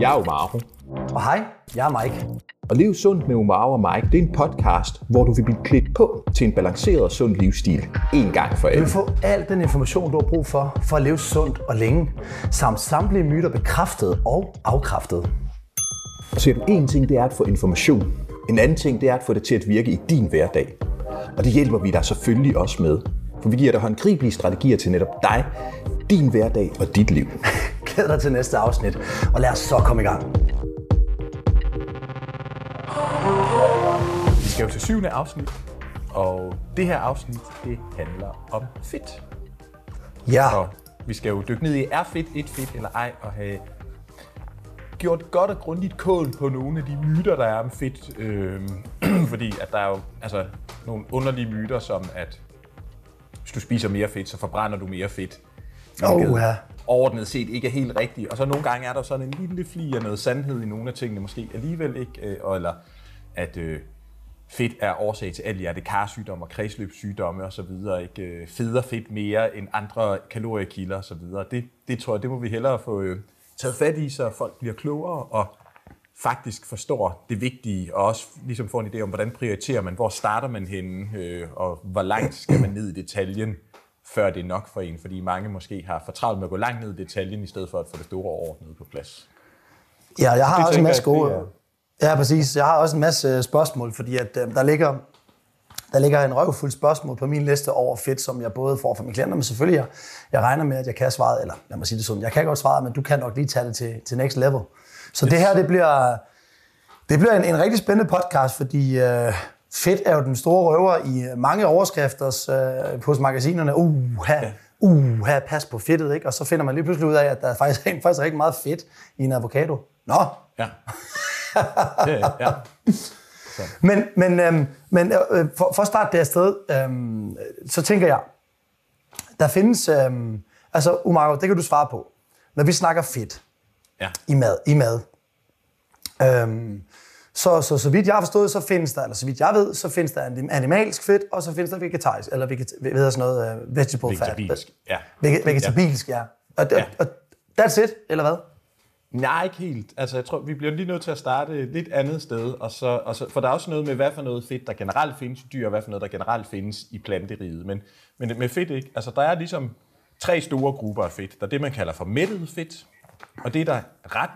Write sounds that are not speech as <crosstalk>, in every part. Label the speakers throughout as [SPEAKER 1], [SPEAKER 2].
[SPEAKER 1] Jeg er Omaro.
[SPEAKER 2] Og hej, jeg er Mike.
[SPEAKER 1] Og Lev Sundt med Omaro og Mike, det er en podcast, hvor du vil blive klædt på til en balanceret og sund livsstil. En gang for
[SPEAKER 2] Du
[SPEAKER 1] alle.
[SPEAKER 2] vil få al den information, du har brug for, for at leve sundt og længe, samt samtlige myter bekræftet og afkræftet.
[SPEAKER 1] Så en ting, det er at få information. En anden ting, det er at få det til at virke i din hverdag. Og det hjælper vi dig selvfølgelig også med. For vi giver dig håndgribelige strategier til netop dig, din hverdag og dit liv.
[SPEAKER 2] Glæd dig til næste afsnit, og lad os så komme i gang.
[SPEAKER 3] Vi skal jo til syvende afsnit, og det her afsnit, det handler om fedt.
[SPEAKER 2] Ja,
[SPEAKER 3] Og vi skal jo dykke ned i, er fedt et fedt eller ej, og have gjort godt og grundigt kål på nogle af de myter, der er om fedt. Øhm, <clears throat> fordi at der er jo altså, nogle underlige myter, som at hvis du spiser mere fedt, så forbrænder du mere fedt. Hvilket
[SPEAKER 2] Åh, ja
[SPEAKER 3] overordnet set ikke er helt rigtigt. Og så nogle gange er der sådan en lille fli af noget sandhed i nogle af tingene, måske alligevel ikke, øh, eller at øh, fedt er årsag til alle hjertekarsygdomme og kredsløbssygdomme osv. Ikke øh, fedt mere end andre kaloriekilder osv. Det, det tror jeg, det må vi hellere få øh, taget fat i, så folk bliver klogere og faktisk forstår det vigtige, og også ligesom får en idé om, hvordan prioriterer man, hvor starter man henne, øh, og hvor langt skal man ned i detaljen, før det er nok for en, fordi mange måske har for travlt med at gå langt ned i detaljen, i stedet for at få det store overordnede på plads.
[SPEAKER 2] ja jeg har
[SPEAKER 3] Det
[SPEAKER 2] også en masse gode...
[SPEAKER 3] er-
[SPEAKER 2] Ja, præcis. Jeg har også en masse øh, spørgsmål, fordi at, øh, der, ligger, der ligger en røvfuld spørgsmål på min liste over fedt, som jeg både får fra mine klienter, men selvfølgelig jeg, jeg regner med, at jeg kan svaret, eller lad mig sige det sådan, jeg kan godt svare, men du kan nok lige tage det til, til next level. Så det her, det bliver, det bliver en, en rigtig spændende podcast, fordi øh, fedt er jo den store røver i øh, mange overskrifters øh, hos magasinerne. Uha, uha, pas på fedtet, ikke? Og så finder man lige pludselig ud af, at der er faktisk, <laughs> faktisk er rigtig meget fedt i en avocado. Nå,
[SPEAKER 3] Ja. <laughs> ja, ja.
[SPEAKER 2] men, men, øhm, men øh, for, for at starte det sted, øhm, så tænker jeg, der findes, øhm, altså Umaro, det kan du svare på. Når vi snakker fedt
[SPEAKER 3] ja.
[SPEAKER 2] i mad, i mad øhm, så, så, så vidt jeg har forstået, så findes der, eller så vidt jeg ved, så findes der anim- animalsk fedt, og så findes der vegetarisk, eller veget, hvad hedder sådan noget, uh, vegetable
[SPEAKER 3] Vegetabilsk,
[SPEAKER 2] fat.
[SPEAKER 3] ja.
[SPEAKER 2] Vege, vegetabilsk, ja. Og,
[SPEAKER 3] Ja.
[SPEAKER 2] og, og that's it, eller hvad?
[SPEAKER 3] Nej, ikke helt. Altså, jeg tror, vi bliver lige nødt til at starte et lidt andet sted. Og så, og så, for der er også noget med, hvad for noget fedt, der generelt findes i dyr, og hvad for noget, der generelt findes i planteriget. Men, men med fedt ikke. Altså, der er ligesom tre store grupper af fedt. Der er det, man kalder for mættet fedt. Og det er der ret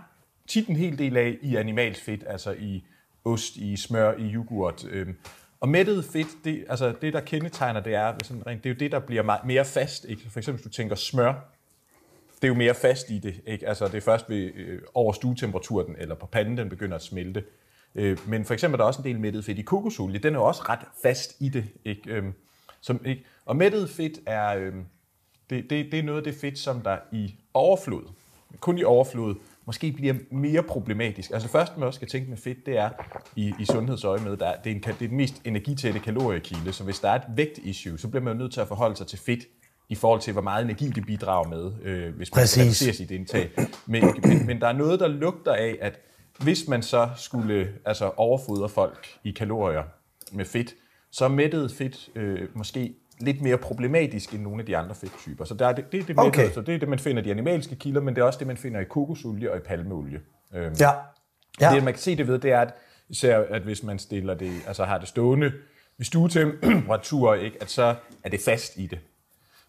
[SPEAKER 3] tit en hel del af i animalsk fedt, altså i ost, i smør, i yoghurt. Øhm. Og mættet fedt, det, altså det der kendetegner det er, sådan rent, det er jo det, der bliver mere fast. Ikke? For eksempel, hvis du tænker smør, det er jo mere fast i det. Ikke? Altså, det er først ved, øh, over stuetemperaturen eller på panden, den begynder at smelte. Øh, men for eksempel er der også en del mættet fedt i kokosolie. Den er jo også ret fast i det. Ikke? Øhm, som, ikke? Og mættet fedt er, øhm, det, det, det er noget af det fedt, som der i overflod, kun i overflod, måske bliver mere problematisk. Altså det første, man også skal tænke med fedt, det er i, i sundhedsøje med, der, er- det, er en, det er den mest energitætte kaloriekilde, så hvis der er et vægtissue, så bliver man jo nødt til at forholde sig til fedt i forhold til, hvor meget energi det bidrager med, øh, hvis man
[SPEAKER 2] Præcis.
[SPEAKER 3] skal reducere sit indtag. Men, men, men der er noget, der lugter af, at hvis man så skulle altså overfodre folk i kalorier med fedt, så er mættet fedt øh, måske lidt mere problematisk end nogle af de andre fedttyper. Så der er det, det er det,
[SPEAKER 2] Okay.
[SPEAKER 3] så det er det, man finder i de animalske kilder, men det er også det, man finder i kokosolie og i palmeolie. Øhm,
[SPEAKER 2] Ja.
[SPEAKER 3] ja. Det, man kan se det ved, det er, at, især, at hvis man stiller det, altså har det stående ved stuetemperatur, <clears throat> ikke, at så er det fast i det.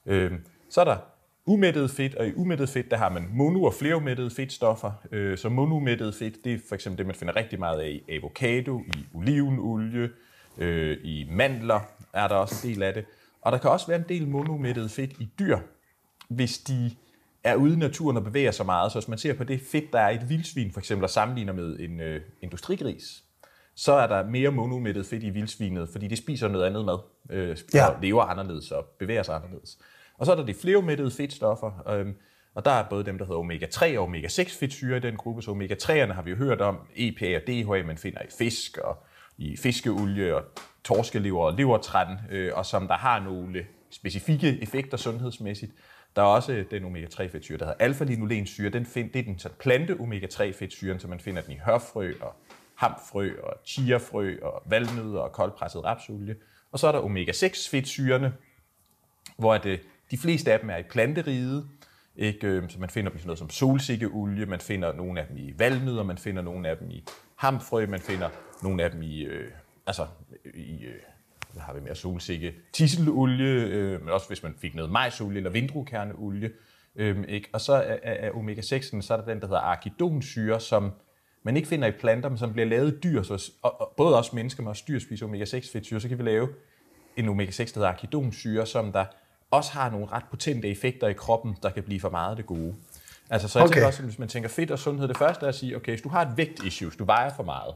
[SPEAKER 3] Øhm, så er der umættet fedt, og i umættet fedt, der har man mono- og flerumættede fedtstoffer. Øh, så monomættet fedt, det er for eksempel det, man finder rigtig meget af i avocado, i olivenolie, øh, i mandler er der også en del af det. Og der kan også være en del monomættet fedt i dyr, hvis de er ude i naturen og bevæger sig meget. Så hvis man ser på det fedt, der er i et vildsvin for eksempel, og sammenligner med en øh, industrigris, så er der mere monomættet fedt i vildsvinet, fordi de spiser noget andet mad, øh,
[SPEAKER 2] Ja.
[SPEAKER 3] og lever anderledes og bevæger sig anderledes. Og så er der de flerumættede fedtstoffer, øh, og der er både dem, der hedder omega-3 og omega-6 fedtsyre i den gruppe, så omega-3'erne har vi jo hørt om, EPA og DHA, man finder i fisk og i fiskeolie og torskelever og levertræn, øh, og som der har nogle specifikke effekter sundhedsmæssigt. Der er også øh, den omega-3-fedtsyre, der hedder alfa-linolensyre. Den find, det er den plante omega-3-fedtsyren, så man finder den i hørfrø og hamfrø og chiafrø og valnødder og koldpresset rapsolie. Og så er der omega-6-fedtsyrene, hvor det, øh, de fleste af dem er i planteriget, Ikke? Øh, så man finder dem i sådan noget som solsikkeolie, man finder nogle af dem i valnødder, man finder nogle af dem i hamfrø, man finder nogle af dem i, øh, altså, i øh, hvad har vi mere, solsikke, tiselolie, øh, men også hvis man fik noget majsolie eller vindruekerneolie. Øh, ikke? Og så af, af omega-6'en, så er der den, der hedder arachidonsyre, som man ikke finder i planter, men som bliver lavet i dyr. Så, og, og både os mennesker, men også dyr spiser omega-6 fedtsyre, så kan vi lave en omega-6, der hedder arachidonsyre, som der også har nogle ret potente effekter i kroppen, der kan blive for meget det gode. Altså, så jeg okay. tænker også, hvis man tænker fedt og sundhed, det første er at sige, okay, hvis du har et vægtissue, hvis du vejer for meget,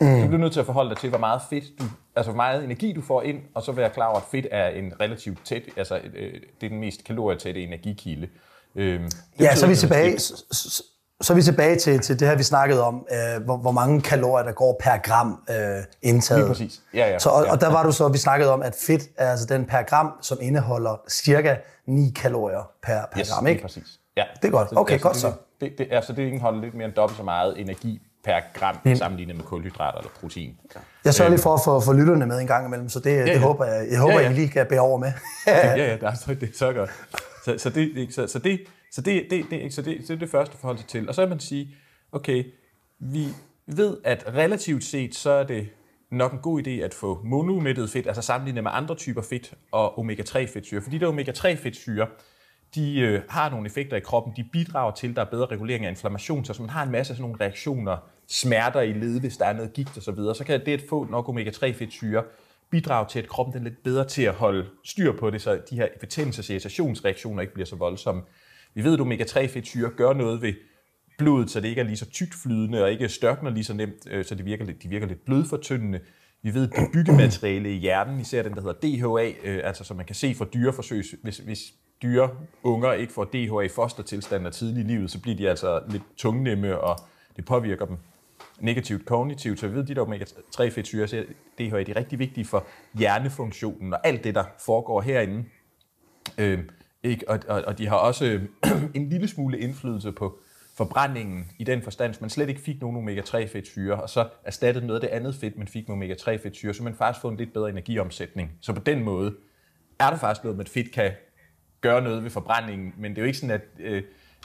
[SPEAKER 3] mm. så bliver du nødt til at forholde dig til, hvor meget fedt du, altså hvor meget energi du får ind, og så være klar over, at fedt er en relativt tæt, altså øh, det er den mest kalorietætte energikilde.
[SPEAKER 2] Øhm, ja, så er vi tilbage, så, så er vi tilbage til, til det her, vi snakkede om, øh, hvor, hvor mange kalorier, der går per gram øh, indtaget.
[SPEAKER 3] Lige præcis. Ja, ja,
[SPEAKER 2] så, og,
[SPEAKER 3] ja.
[SPEAKER 2] og der var du så, vi snakkede om, at fedt er altså den per gram, som indeholder cirka 9 kalorier per, per
[SPEAKER 3] yes,
[SPEAKER 2] gram, ikke?
[SPEAKER 3] præcis. Ja.
[SPEAKER 2] Det er godt. Okay,
[SPEAKER 3] altså,
[SPEAKER 2] godt så.
[SPEAKER 3] Det, det, altså, det indeholder lidt mere end dobbelt så meget energi per gram mm. sammenlignet med kulhydrater eller protein. Ja.
[SPEAKER 2] Jeg sørger lige for at få, få lytterne med en gang imellem, så det, ja, ja. det håber jeg, jeg håber, ja, ja. I lige kan bære over med. <laughs>
[SPEAKER 3] ja, ja, det er, så, det er så godt. Så, så, det, så, så, det, så, det, det, det, så det, det er det første forhold til. Og så kan man sige, okay, vi ved, at relativt set, så er det nok en god idé at få monomættet fedt, altså sammenlignet med andre typer fedt og omega-3 fedtsyre. Fordi der omega-3 fedtsyre, de øh, har nogle effekter i kroppen, de bidrager til, at der er bedre regulering af inflammation, så hvis man har en masse af sådan nogle reaktioner, smerter i led, hvis der er noget gigt osv., så, videre, så kan det at få nok omega-3 fedtsyre bidrage til, at kroppen er lidt bedre til at holde styr på det, så de her betændelses- og irritationsreaktioner ikke bliver så voldsomme. Vi ved, at omega-3 fedtsyre gør noget ved blodet, så det ikke er lige så tykt flydende og ikke størkner lige så nemt, øh, så det virker lidt, de virker lidt blødfortyndende. Vi ved, at byggemateriale i hjernen, især den, der hedder DHA, øh, altså som man kan se fra dyreforsøg, hvis, hvis dyre unger ikke får DHA i fostertilstand og tidlig i livet, så bliver de altså lidt tungnemme, og det påvirker dem negativt kognitivt. Så vi ved, at de der omega-3 fedtsyre, så DHA, de er rigtig vigtige for hjernefunktionen og alt det, der foregår herinde. Øh, ikke? Og, og, og de har også <clears throat> en lille smule indflydelse på forbrændingen i den forstand, at man slet ikke fik nogen omega-3 fedtsyre, og så erstattede noget af det andet fedt, man fik med omega-3 fedtsyre, så man faktisk får en lidt bedre energiomsætning. Så på den måde er der faktisk noget med, at fedt kan gøre noget ved forbrændingen, men det er jo ikke sådan, at øh,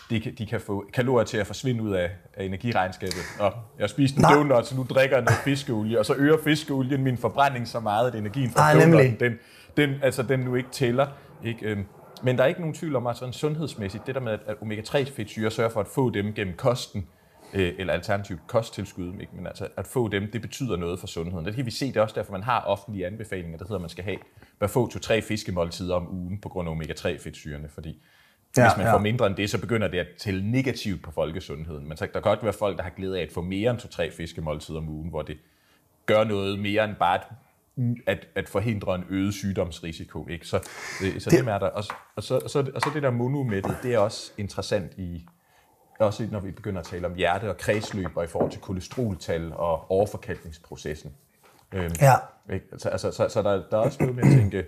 [SPEAKER 3] de, kan, de kan få kalorier til at forsvinde ud af, af energiregnskabet. Og jeg har spist en donut, så nu drikker jeg noget fiskeolie, og så øger fiskeolien min forbrænding så meget, at energien fra donutten, den, den, altså, den nu ikke tæller. Ikke? Øhm, men der er ikke nogen tvivl om, at sådan sundhedsmæssigt, det der med, at omega-3-fedtsyre sørger for at få dem gennem kosten, øh, eller alternativt kosttilskud, ikke? men altså at få dem, det betyder noget for sundheden. Det kan vi se, det er også derfor, man har offentlige anbefalinger, der hedder, at man skal have, bør få to-tre fiskemåltider om ugen på grund af omega-3-fedtsyrene, fordi ja, hvis man ja. får mindre end det, så begynder det at tælle negativt på folkesundheden. Men så, der kan godt være folk, der har glæde af at få mere end to-tre fiskemåltider om ugen, hvor det gør noget mere end bare at, at forhindre en øget sygdomsrisiko. Ikke? Så, øh, så det, det er der. Og, og, så, og, så, og så det der monomættet, det er også interessant i, også når vi begynder at tale om hjerte og kredsløb og i forhold til kolesteroltal og overforkalkningsprocessen.
[SPEAKER 2] Øhm, ja.
[SPEAKER 3] Ikke? Altså, altså, så, så der, der er også noget med at tænke, at,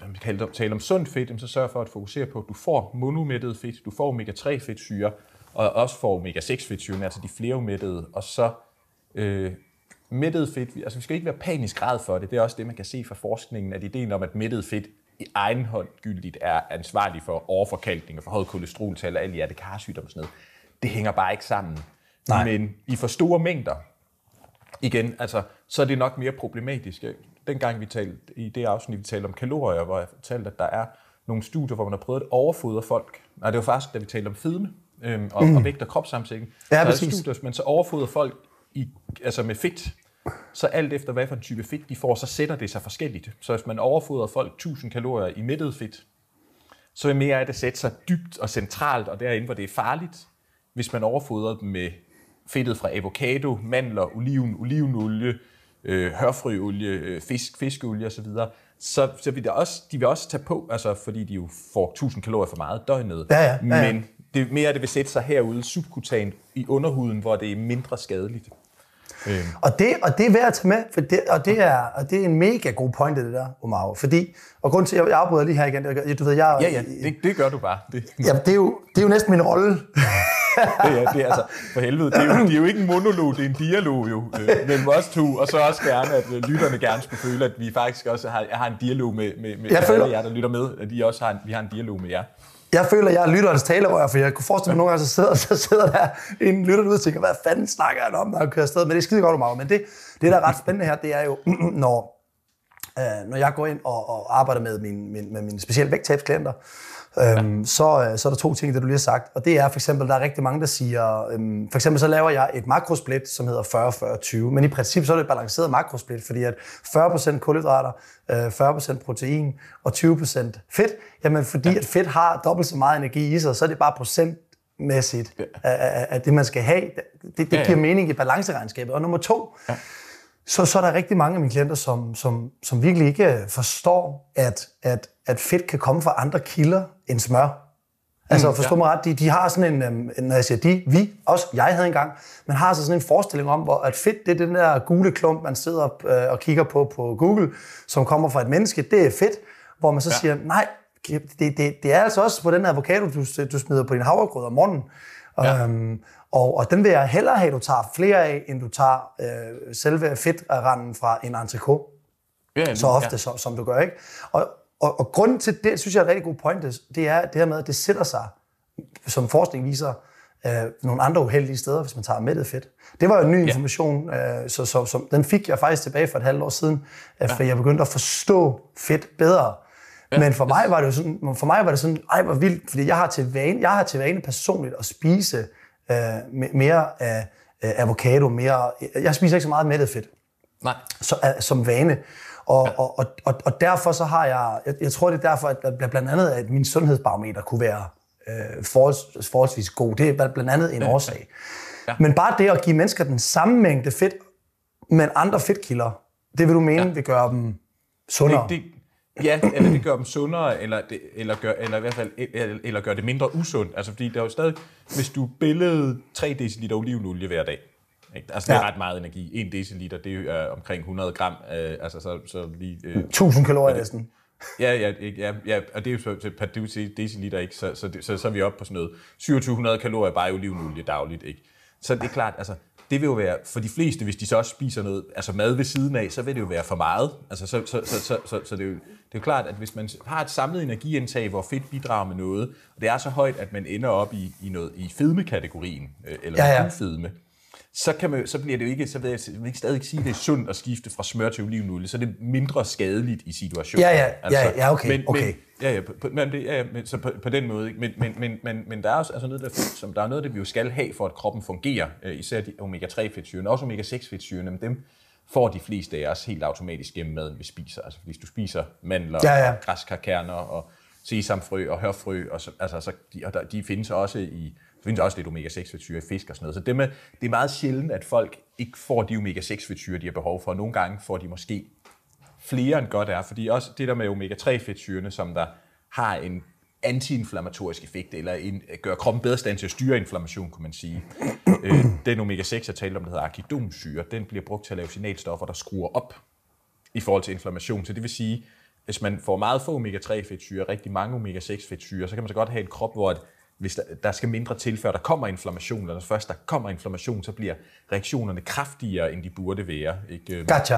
[SPEAKER 3] når vi taler om, sundt fedt, så sørg for at fokusere på, at du får monomættet fedt, du får omega-3 fedtsyre, og også får omega-6 fedtsyre, altså de flere mættede, og så øh, mættet fedt, altså vi skal ikke være panisk ræd for det, det er også det, man kan se fra forskningen, at ideen om, at mættet fedt i egen hånd gyldigt er ansvarlig for overforkalkning og for højt kolesteroltal og alle hjertekarsygdom og sådan noget, det hænger bare ikke sammen. Nej. Men i for store mængder, igen, altså, så er det nok mere problematisk. Dengang vi talte, i det afsnit, vi talte om kalorier, hvor jeg fortalte, at der er nogle studier, hvor man har prøvet at overfodre folk. Nej, det var faktisk, da vi talte om fedme øhm, og, mm. og vægt og kropssammensætning.
[SPEAKER 2] Ja,
[SPEAKER 3] så er studier, man så overfodrer folk i, altså med fedt, så alt efter hvad for en type fedt de får, så sætter det sig forskelligt. Så hvis man overfodrer folk 1000 kalorier i mættet fedt, så er mere af det sætte sig dybt og centralt, og derinde, hvor det er farligt, hvis man overfodrer dem med fedtet fra avocado, mandler, oliven, olivenolie, øh, hørfrøolie, øh, fisk, fiskeolie osv., så, så vil det også, de vil også tage på, altså fordi de jo får 1000 kalorier for meget døgnet.
[SPEAKER 2] Ja, ja, ja,
[SPEAKER 3] ja. Men det mere det vil sætte sig herude subkutant i underhuden, hvor det er mindre skadeligt.
[SPEAKER 2] Øhm. Og, det, og det er værd at tage med, for det, og, det er, og det er en mega god point, det der, Omar. Fordi, og grund til, at jeg afbryder lige her igen, du ved, jeg...
[SPEAKER 3] Ja, ja, det, det gør du bare. Det.
[SPEAKER 2] Ja, det er, jo, det er jo næsten min rolle. <laughs> det,
[SPEAKER 3] er, det er altså, for helvede, det er, jo, det er jo ikke en monolog, det er en dialog jo, øh, mellem os to, og så også gerne, at øh, lytterne gerne skulle føle, at vi faktisk også har, har en dialog med, med, med alle jer, der lytter med, at de også har en, vi har en dialog med jer.
[SPEAKER 2] Jeg føler, at jeg er lytterens talerør, for jeg kunne forestille mig, at nogle gange så sidder, så sidder der en lytter ud og tænker, hvad fanden snakker han om, når han kører afsted? Men det er skide godt meget. Men det, det, der er ret spændende her, det er jo, <clears throat> når, øh, når jeg går ind og, og arbejder med, min, min, med mine specielle vægttabsklienter, øhm, så, øh, så er der to ting, det du lige har sagt. Og det er for eksempel, der er rigtig mange, der siger, øhm, for eksempel så laver jeg et makrosplit, som hedder 40-40-20. Men i princippet så er det et balanceret makrosplit, fordi at 40% kulhydrater, øh, 40% protein og 20% fedt, jamen fordi at fedt har dobbelt så meget energi i sig, så er det bare procentmæssigt af, af det, man skal have. Det, det giver mening i balanceregnskabet. Og nummer to, ja så, så er der rigtig mange af mine klienter, som, som, som virkelig ikke forstår, at, at, at fedt kan komme fra andre kilder end smør. Altså, mm, forstå ja. mig ret, de, de har sådan en, øhm, når jeg siger de, vi, også jeg havde engang, man har så sådan en forestilling om, hvor at fedt, det er den der gule klump, man sidder øh, og kigger på på Google, som kommer fra et menneske, det er fedt, hvor man så ja. siger, nej, det, det, det er altså også på den avocado, du, du smider på din havregrød om morgenen. Ja. Øhm, og, og den vil jeg hellere have, at du tager flere af, end du tager øh, selve fedtranden fra en entrecôte. Ja, så ofte, ja. som, som du gør. ikke. Og, og, og grunden til det, synes jeg er et rigtig god point, det er det her med, at det sætter sig, som forskning viser, øh, nogle andre uheldige steder, hvis man tager mættet fedt. Det var jo en ny information, ja. øh, så, så, så den fik jeg faktisk tilbage for et halvt år siden, øh, for ja. jeg begyndte at forstå fedt bedre. Ja. Men for mig var det jo sådan, for mig var det sådan, ej hvor vildt, fordi jeg har til vane, jeg har til vane personligt at spise øh, mere af øh, avocado, mere, jeg spiser ikke så meget mættet fedt.
[SPEAKER 3] Nej.
[SPEAKER 2] Så, uh, som vane. Og, ja. og, og, og, og derfor så har jeg, jeg, jeg tror det er derfor, at blandt andet, at min sundhedsbarometer kunne være øh, forholds, forholdsvis god. Det er blandt andet en ja. årsag. Ja. Men bare det at give mennesker den samme mængde fedt, men andre fedtkilder, det vil du mene ja. vil gøre dem sundere?
[SPEAKER 3] Det, det, ja, eller det gør dem sundere, eller, det, eller, gør, eller i hvert fald eller, eller gør det mindre usundt. Altså fordi der er jo stadig, hvis du billede 3 dl olivenolie hver dag, ikke? Altså, det er ja. ret meget energi. 1 deciliter, det er omkring 100 gram. Øh, altså, så, så lige,
[SPEAKER 2] øh, 1000 kalorier næsten.
[SPEAKER 3] Ja, ja, ja, ja, og det er jo så per deciliter, ikke? Så, så, så, så er vi oppe på sådan noget 2700 kalorier bare i olivenolie dagligt. Ikke? Så det er klart, altså, det vil jo være, for de fleste, hvis de så også spiser noget, altså mad ved siden af, så vil det jo være for meget. Altså, så, så, så, så, så, så det, er jo, det er jo klart, at hvis man har et samlet energiindtag, hvor fedt bidrager med noget, og det er så højt, at man ender op i, i, noget, i fedmekategorien, øh, eller ja, ja. fedme, så, kan man, så bliver det jo ikke, så vil jeg, vil jeg stadig ikke sige, at det er sundt at skifte fra smør til olivenolie, så er det mindre skadeligt i situationen.
[SPEAKER 2] Ja, ja, altså, ja, ja okay. Men, okay.
[SPEAKER 3] Men, ja, ja, på, men, det, ja, men, så på, på, den måde. Men, men, men, men, men der er også altså noget, der, som, der er noget, der vi jo skal have, for at kroppen fungerer, øh, især de omega-3-fedtsyrene, også omega-6-fedtsyrene, men dem får de fleste af os helt automatisk gennem maden, vi spiser. Altså hvis du spiser mandler, ja, ja. græskarkerner og sesamfrø og hørfrø, og så, altså, så de, og der, de findes også i findes også lidt omega-6-fedtsyre i fisk og sådan noget. Så det, med, det er meget sjældent, at folk ikke får de omega-6-fedtsyre, de har behov for. Nogle gange får de måske flere end godt er, fordi også det der med omega-3-fedtsyrene, som der har en antiinflammatorisk effekt, eller en, gør kroppen bedre stand til at styre inflammation, kunne man sige. øh, den omega-6, jeg talte om, der hedder arkidomsyre, den bliver brugt til at lave signalstoffer, der skruer op i forhold til inflammation. Så det vil sige, hvis man får meget få omega-3-fedtsyre, rigtig mange omega-6-fedtsyre, så kan man så godt have en krop, hvor hvis der, der skal mindre til, før der kommer inflammation, eller først der kommer inflammation, så bliver reaktionerne kraftigere, end de burde være. Ikke?
[SPEAKER 2] Gotcha.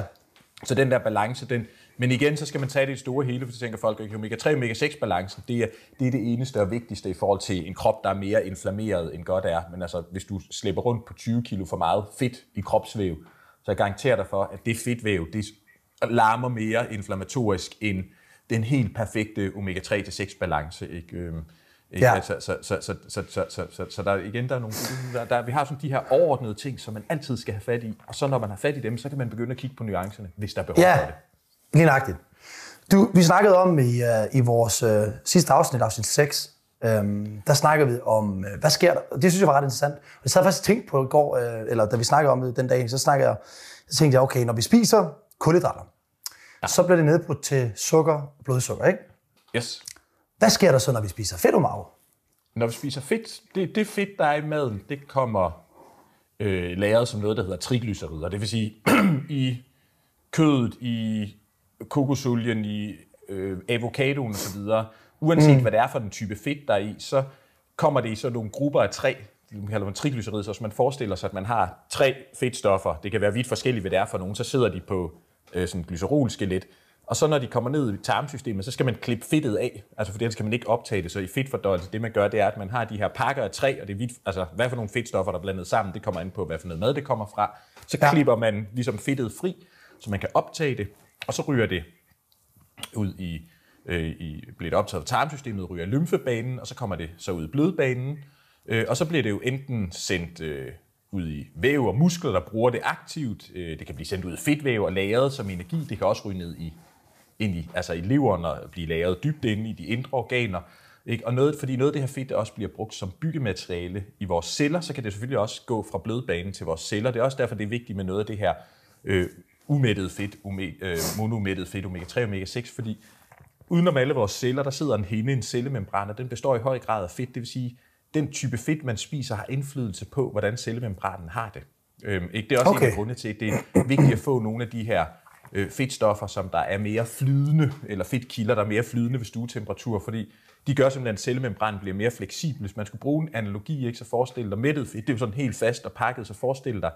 [SPEAKER 3] Så den der balance, den, men igen, så skal man tage det i store hele, for så tænker folk, at omega-3 og omega-6-balancen, det er, det er det eneste og vigtigste i forhold til en krop, der er mere inflammeret, end godt er. Men altså, hvis du slipper rundt på 20 kilo for meget fedt i kropsvæv, så jeg garanterer dig for, at det fedtvæv, det larmer mere inflammatorisk end den helt perfekte omega-3-6-balance. Ikke? Ja. Altså, så, så, så, så, så, så, så, så der igen, der er nogle, der, der, vi har sådan de her overordnede ting, som man altid skal have fat i, og så når man har fat i dem, så kan man begynde at kigge på nuancerne, hvis der er behov
[SPEAKER 2] ja,
[SPEAKER 3] for det.
[SPEAKER 2] Lige nøjagtigt. Du, vi snakkede om i, uh, i vores uh, sidste afsnit, afsnit 6, um, øhm, der snakkede vi om, uh, hvad sker der? Det synes jeg var ret interessant. Og jeg faktisk tænkt på i går, uh, eller da vi snakkede om det den dag, så snakkede jeg, så tænkte jeg, okay, når vi spiser kulhydrater, ja. så bliver det nedbrudt til sukker og blodsukker, ikke?
[SPEAKER 3] Yes.
[SPEAKER 2] Hvad sker der så, når vi spiser fedt og marv?
[SPEAKER 3] Når vi spiser fedt, det, det fedt, der er i maden, det kommer øh, lagret som noget, der hedder triglycerider. Det vil sige, <clears throat> i kødet, i kokosolien, i øh, avocadoen osv., uanset mm. hvad det er for den type fedt, der er i, så kommer det i sådan nogle grupper af tre, det kalder man triglycerider, så hvis man forestiller sig, at man har tre fedtstoffer, det kan være vidt forskelligt, hvad det er for nogen, så sidder de på øh, sådan et glycerolskelet, Og så når de kommer ned i tarmsystemet, så skal man klippe fedtet af, altså for det skal man ikke optage det. Så i fedtfordøjelse, det man gør, det er, at man har de her pakker af træ, og det er vidt, altså hvad for nogle fedtstoffer, der er blandet sammen, det kommer an på, hvad for noget mad det kommer fra. Så ja. klipper man ligesom fedtet fri, så man kan optage det, og så ryger det ud i, øh, i bliver det optaget af tarmsystemet, ryger lymfebanen, og så kommer det så ud i blødbanen, øh, og så bliver det jo enten sendt øh, ud i væv og muskler, der bruger det aktivt. Øh, det kan blive sendt ud i fedtvæv og lagret som energi. Det kan også ryge ned i, ind i, altså i leveren og blive lagret dybt inde i de indre organer. Ikke? Og noget, fordi noget af det her fedt også bliver brugt som byggemateriale i vores celler, så kan det selvfølgelig også gå fra blødbanen til vores celler. Det er også derfor, det er vigtigt med noget af det her øh, umættet fedt, ume, øh, monomættet fedt, omega-3 og omega-6, fordi udenom alle vores celler, der sidder en hende, en cellemembran, og den består i høj grad af fedt. Det vil sige, den type fedt, man spiser, har indflydelse på, hvordan cellemembranen har det. Øhm, ikke? Det er også okay. en af grundene til, at det er vigtigt at få nogle af de her øh, fedtstoffer, som der er mere flydende, eller fedtkilder, der er mere flydende ved stuetemperatur, fordi de gør simpelthen, at cellemembranen bliver mere fleksibel. Hvis man skulle bruge en analogi, ikke, så forestil dig mættet fedt, det er jo sådan helt fast og pakket, så forestil dig,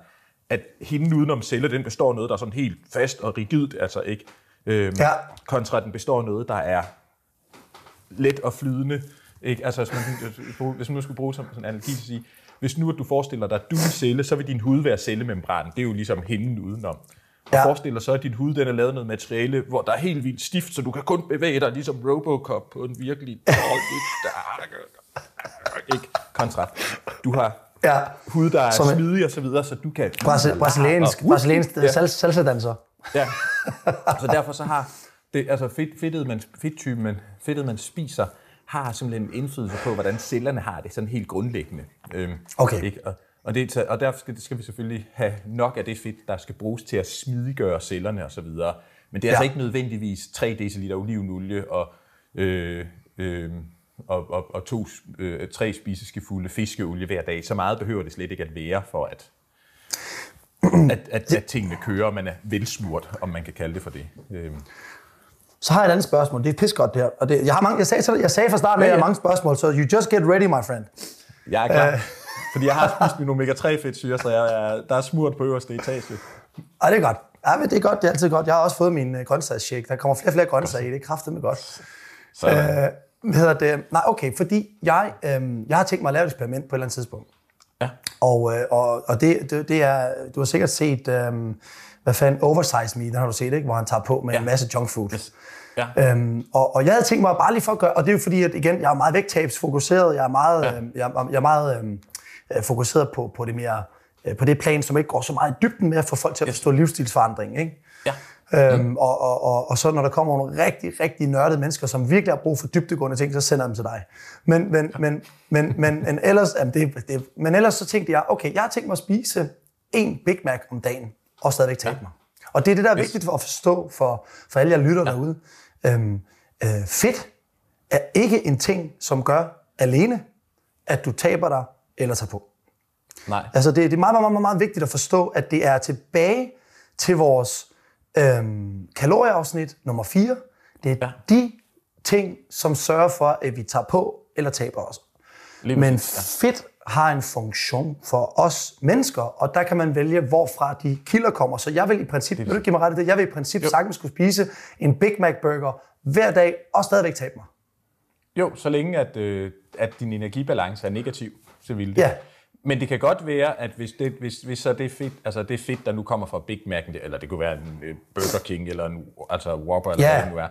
[SPEAKER 3] at hinden udenom celler, den består af noget, der er sådan helt fast og rigidt, altså ikke, øhm, ja. kontra den består af noget, der er let og flydende, ikke? Altså, hvis man, hvis man nu skulle bruge som sådan en analogi til at sige, hvis nu at du forestiller dig, at du er en celle, så vil din hud være cellemembran. Det er jo ligesom hinden udenom. Og ja. forestil dig så, at din hud den er lavet noget materiale, hvor der er helt vildt stift, så du kan kun bevæge dig ligesom Robocop på en virkelig <laughs> <laughs> ikke kontra. Du har ja. hud, der er som smidig og så videre, så du kan...
[SPEAKER 2] Brasil- brasiliansk, brasiliansk ja. salsa-danser.
[SPEAKER 3] Ja, så derfor så har det, altså fedt, fedtet, man, fedttypen, man, fedtet, man spiser, har simpelthen indflydelse på, hvordan cellerne har det, sådan helt grundlæggende. Øhm,
[SPEAKER 2] okay. Ikke?
[SPEAKER 3] Og, og, det, og derfor skal, skal vi selvfølgelig have nok af det fedt, der skal bruges til at smidiggøre cellerne osv. Men det er altså ja. altså ikke nødvendigvis 3 dl olivenolie og, øh, øh, og, og, og to, øh, tre spiseskefulde fiskeolie hver dag. Så meget behøver det slet ikke at være for, at, at, at, at tingene kører, man er velsmurt, om man kan kalde det for det. Øh.
[SPEAKER 2] Så har jeg et andet spørgsmål. Det er pissegodt det her. Og det, jeg, har mange, jeg, sagde, jeg sagde fra starten, at jeg har mange spørgsmål, så you just get ready, my friend.
[SPEAKER 3] Jeg er klar. Uh, <laughs> fordi jeg har spist min omega-3 fedtsyre, så jeg, jeg, der er smurt på øverste etage.
[SPEAKER 2] Ja, det er godt. Ja, men det er godt. Det er altid godt. Jeg har også fået min uh, grøntsagsshake. Der kommer flere og flere grøntsager i. Det er kraftigt med godt. Så. Uh, hvad hedder det? Nej, okay, fordi jeg, øhm, jeg har tænkt mig at lave et eksperiment på et eller andet tidspunkt. Ja. Og, øh, og, og det, det, det er, du har sikkert set, øhm, hvad fanden, Oversize Me, den har du set, ikke? Hvor han tager på med ja. en masse junk food. Yes. Ja. Øhm, og, og jeg havde tænkt mig bare lige for at gøre, og det er jo fordi, at igen, jeg er meget vægttabsfokuseret, jeg er meget, ja. øhm, jeg, jeg er meget øhm, øh, fokuseret på, på det mere, øh, på det plan, som ikke går så meget i dybden med at få folk til at forstå yes. livsstilsforandring, ikke? Ja. Øhm, mm. og, og, og, og så når der kommer nogle rigtig, rigtig nørdede mennesker, som virkelig har brug for dybdegående ting, så sender jeg dem til dig. Men, men, men, men, men, men, ellers, jamen det, det, men ellers så tænkte jeg, okay, jeg har tænkt mig at spise en Big Mac om dagen, og stadigvæk tabe ja. mig. Og det er det, der er vigtigt for at forstå for, for alle jer lytter ja. derude. Øhm, øh, fedt er ikke en ting, som gør alene, at du taber dig eller tager på. Nej. Altså det, det er meget, meget, meget, meget vigtigt at forstå, at det er tilbage til vores øhm, kalorieafsnit nummer 4. Det er ja. de ting, som sørger for, at vi tager på eller taber os. Lige Men fedt har en funktion for os mennesker, og der kan man vælge, hvorfra de kilder kommer. Så jeg vil i princip, vil du give mig ret i det, jeg vil i princip jo. sagtens skulle spise en Big Mac burger hver dag, og stadigvæk tabe mig.
[SPEAKER 3] Jo, så længe at, øh, at din energibalance er negativ, så vil det. Ja. Men det kan godt være, at hvis, det, hvis, hvis så det fedt, altså det fedt, der nu kommer fra Big Mac'en, eller det kunne være en øh, Burger King, eller en altså Whopper, eller ja. hvad det nu er,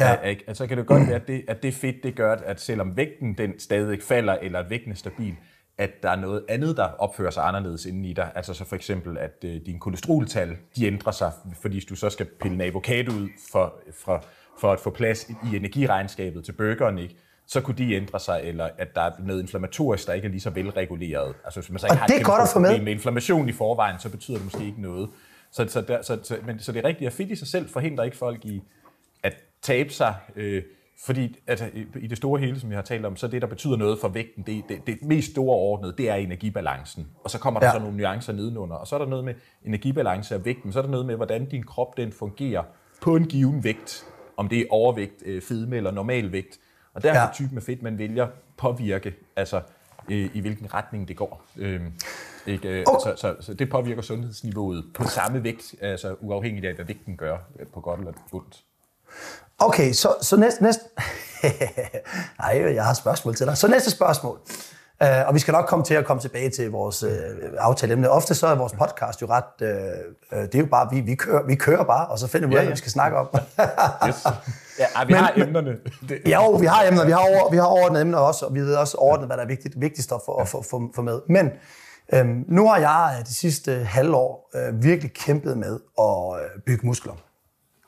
[SPEAKER 3] Ja. Ikke? Altså kan det godt være, at det, at det fedt, det gør, at selvom vægten den stadig falder, eller at vægten er stabil, at der er noget andet, der opfører sig anderledes inden i dig. Altså så for eksempel, at øh, dine kolesteroltal, de ændrer sig, fordi du så skal pille en avocado ud for, for, for at få plads i energiregnskabet til burgeren, ikke? Så kunne de ændre sig, eller at der er noget inflammatorisk, der ikke er lige så velreguleret. Altså hvis man så ikke
[SPEAKER 2] og har det er godt at få med.
[SPEAKER 3] med inflammation i forvejen, så betyder det måske ikke noget. Så, så, der, så, så, men, så det er rigtigt, at fedt i sig selv forhindrer ikke folk i at tabe sig, øh, fordi altså, i det store hele, som jeg har talt om, så det, der betyder noget for vægten, det, det, det mest store ordnede, det er energibalancen. Og så kommer der ja. så nogle nuancer nedenunder. Og så er der noget med energibalance og vægten. Så er der noget med, hvordan din krop den fungerer på en given vægt. Om det er overvægt, øh, fedme eller normal vægt. Og der er ja. typen af fedt, man vælger påvirke, altså øh, i hvilken retning det går. Øh, ikke? Øh, oh. så, så, så det påvirker sundhedsniveauet på samme vægt, altså uafhængigt af, hvad vægten gør, øh, på godt eller ondt.
[SPEAKER 2] Okay, så, så næste... næste <laughs> Nej, jeg har spørgsmål til dig. Så næste spørgsmål. Uh, og vi skal nok komme til at komme tilbage til vores uh, aftaleemne. Ofte så er vores podcast jo ret... Uh, uh, det er jo bare, vi, vi, kører, vi kører bare, og så finder vi ud af,
[SPEAKER 3] Ja, ja.
[SPEAKER 2] hvad vi skal snakke om. <laughs>
[SPEAKER 3] Yes. Ja, ej, vi
[SPEAKER 2] Men-
[SPEAKER 3] har emnerne. <laughs> Det,
[SPEAKER 2] Jo, vi har emner, vi har, over, vi har overordnede emner også, og vi ved også overordnet, hvad der er vigtigt, vigtigst at få, at få, få, få med. Men øhm, nu har jeg øh, de sidste halvår øh, virkelig kæmpet med at øh, bygge muskler.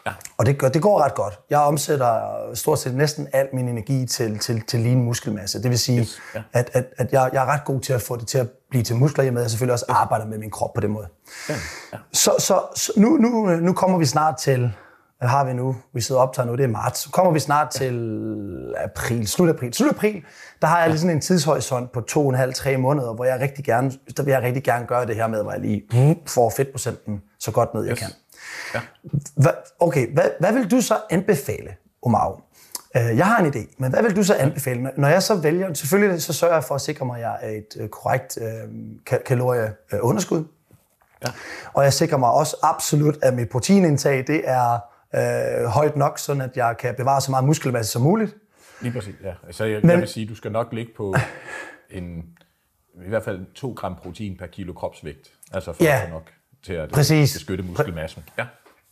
[SPEAKER 3] Ja.
[SPEAKER 2] Og det, gør, det går ret godt. Jeg omsætter stort set næsten al min energi til, til, til lean muskelmasse. Det vil sige,
[SPEAKER 3] Yes, ja.
[SPEAKER 2] at, at, at jeg, jeg er ret god til at få det til at blive til muskler, i og med at jeg selvfølgelig også arbejder med min krop på den måde.
[SPEAKER 3] ja.
[SPEAKER 2] Så, så, så nu, nu, nu kommer vi snart til, hvad har vi nu? Vi sidder og optager nu, det er marts. Så kommer vi snart til april, slut april. Slut april, der har jeg lige sådan en tidshorisont på to og en halv, tre måneder, hvor jeg rigtig gerne, der vil jeg rigtig gerne gøre det her med, hvor jeg lige får fedtprocenten så godt ned, jeg
[SPEAKER 3] Yes.
[SPEAKER 2] kan.
[SPEAKER 3] Ja.
[SPEAKER 2] Okay, hvad, hvad vil du så anbefale, Omar? Øh, Jeg har en idé, men hvad vil du så anbefale? Når- jeg så vælger, selvfølgelig så sørger jeg for at sikre mig, at jeg er et øh, korrekt øh, ka- kalorieunderskud.
[SPEAKER 3] Ja.
[SPEAKER 2] Og jeg sikrer mig også absolut, at mit proteinindtag det er øh, højt nok, sådan at jeg kan bevare så meget muskelmasse som muligt.
[SPEAKER 3] Lige præcis, ja. Altså, jeg,
[SPEAKER 2] Men-
[SPEAKER 3] jeg vil sige, du skal nok ligge på en, i hvert fald 2 gram protein per kilo kropsvægt. Altså for
[SPEAKER 2] Ja.
[SPEAKER 3] nok til at
[SPEAKER 2] Præcis.
[SPEAKER 3] beskytte muskelmassen. Ja.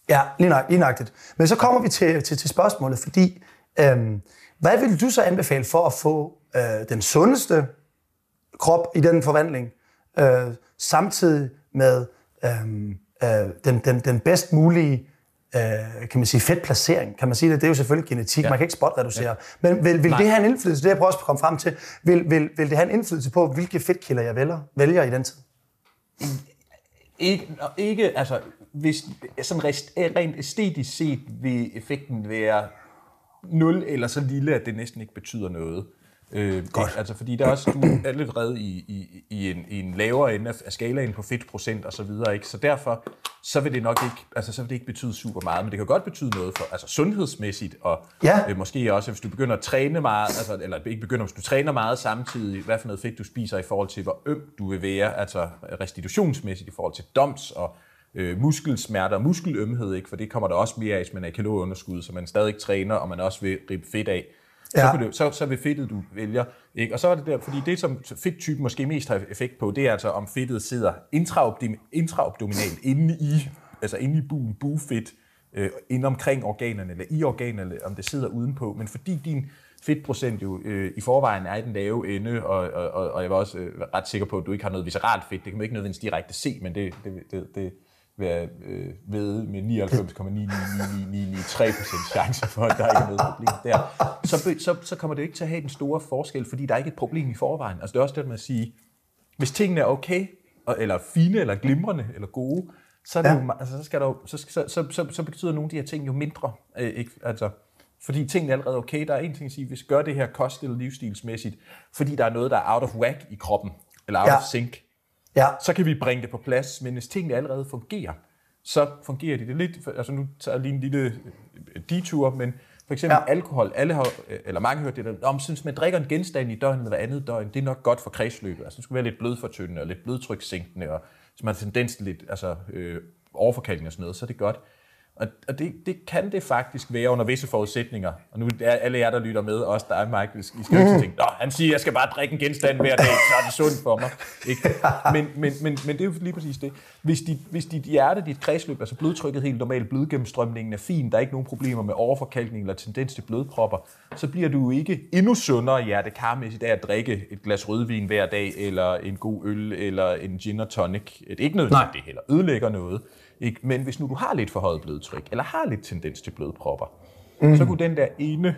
[SPEAKER 2] Ja, lige, nøj, lige nøjagtigt. Men så kommer vi til, til, til spørgsmålet, fordi øhm, hvad vil du så anbefale for at få øh, den sundeste krop i den forvandling, øh, samtidig med øhm, øh, den, den, den bedst mulige øh, kan man sige, fedtplacering. Kan man sige det? Det er jo selvfølgelig genetik, ja. man kan ikke spotreducere. Ja. Men vil, vil det have en indflydelse, det jeg prøver også at komme frem til, vil, vil, vil det have en indflydelse på, hvilke fedtkilder jeg vælger, vælger i den tid?
[SPEAKER 3] Ikke, ikke, altså, hvis, sådan rest, eh, rent æstetisk set vil effekten være nul eller så lille, at det næsten ikke betyder noget. Øh, Godt. Altså, fordi der er også, du er allerede i, i, i, en, i en lavere ende af, skalaen på fedtprocent og så videre, ikke? Så derfor, så vil det nok ikke, altså, så vil det ikke betyde super meget, men det kan godt betyde noget for, altså sundhedsmæssigt, og
[SPEAKER 2] Ja.
[SPEAKER 3] øh, måske også, hvis du begynder at træne meget, altså, eller ikke begynder, hvis du træner meget samtidig, hvad for noget fedt du spiser i forhold til, hvor øm du vil være, altså restitutionsmæssigt i forhold til doms og øh, muskelsmerter og muskelømhed, ikke? for det kommer der også mere af, hvis man er kalorieunderskud, så man stadig træner, og man også vil ribe fedt af. Så,
[SPEAKER 2] Ja.
[SPEAKER 3] ja. det, så, så vil fedtet, du vælger. Ikke? Og så er det der, fordi det, som fedttypen måske mest har effekt på, det er altså, om fedtet sidder intraabdominalt inde i, altså inde i buen, bufedt, øh, inde omkring organerne, eller i organerne, eller om det sidder udenpå. Men fordi din fedtprocent jo øh, i forvejen er i den lave ende, og, og, og, og jeg var også øh, ret sikker på, at du ikke har noget visceralt fedt. Det kan man ikke nødvendigvis direkte se, men det, det, det, det være øh, ved med 99,99993% chance for, at der ikke er noget problem der. Så, så, så kommer det ikke til at have den store forskel, fordi der er ikke et problem i forvejen. Altså det er også det med at sige, hvis tingene er okay, eller fine, eller glimrende, eller gode, så, er det
[SPEAKER 2] Ja.
[SPEAKER 3] jo, altså, så, skal der jo, så, så, så, så, så betyder nogle af de her ting jo mindre. Øh, ikke? Altså, fordi tingene er allerede okay. Der er en ting at sige, hvis gør det her kost- eller livsstilsmæssigt, fordi der er noget, der er out of whack i kroppen, eller out
[SPEAKER 2] ja.
[SPEAKER 3] of sync,
[SPEAKER 2] Ja,
[SPEAKER 3] så kan vi bringe det på plads, men hvis tingene allerede fungerer, så fungerer de det lidt, altså nu tager jeg lige en lille øh, detur, men for eksempel
[SPEAKER 2] Ja.
[SPEAKER 3] alkohol, alle har, øh, eller mange hørt det der, om synes man drikker en genstand i døgnet eller andet døgn, det er nok godt for kredsløbet, altså det skulle være lidt blodfortyndende og lidt blodtrykssænkende, og hvis man har tendens til lidt altså, øh, overforkalkning og sådan noget, så er det godt. Og, og det, det kan det faktisk være under visse forudsætninger. Og nu er alle jer, der lytter med, også dig, Michael, I skal jo ikke tænke, Nå, han siger, jeg skal bare drikke en genstand hver dag, så er det sundt for mig. Ikke? <laughs> Men, men, men, men det er jo lige præcis det. Hvis dit, hvis dit hjerte, dit kredsløb, altså blodtrykket helt normalt, blodgennemstrømningen er fin, der er ikke nogen problemer med overforkalkning eller tendens til blodpropper, så bliver du jo ikke endnu sundere hjertekarmæssigt af at drikke et glas rødvin hver dag, eller en god øl, eller en gin og tonic. Det er ikke at det heller ødelægger noget. Ikke? Men hvis nu du har lidt forhøjet blodtryk, eller har lidt tendens til blodpropper, mm. så kunne den der ene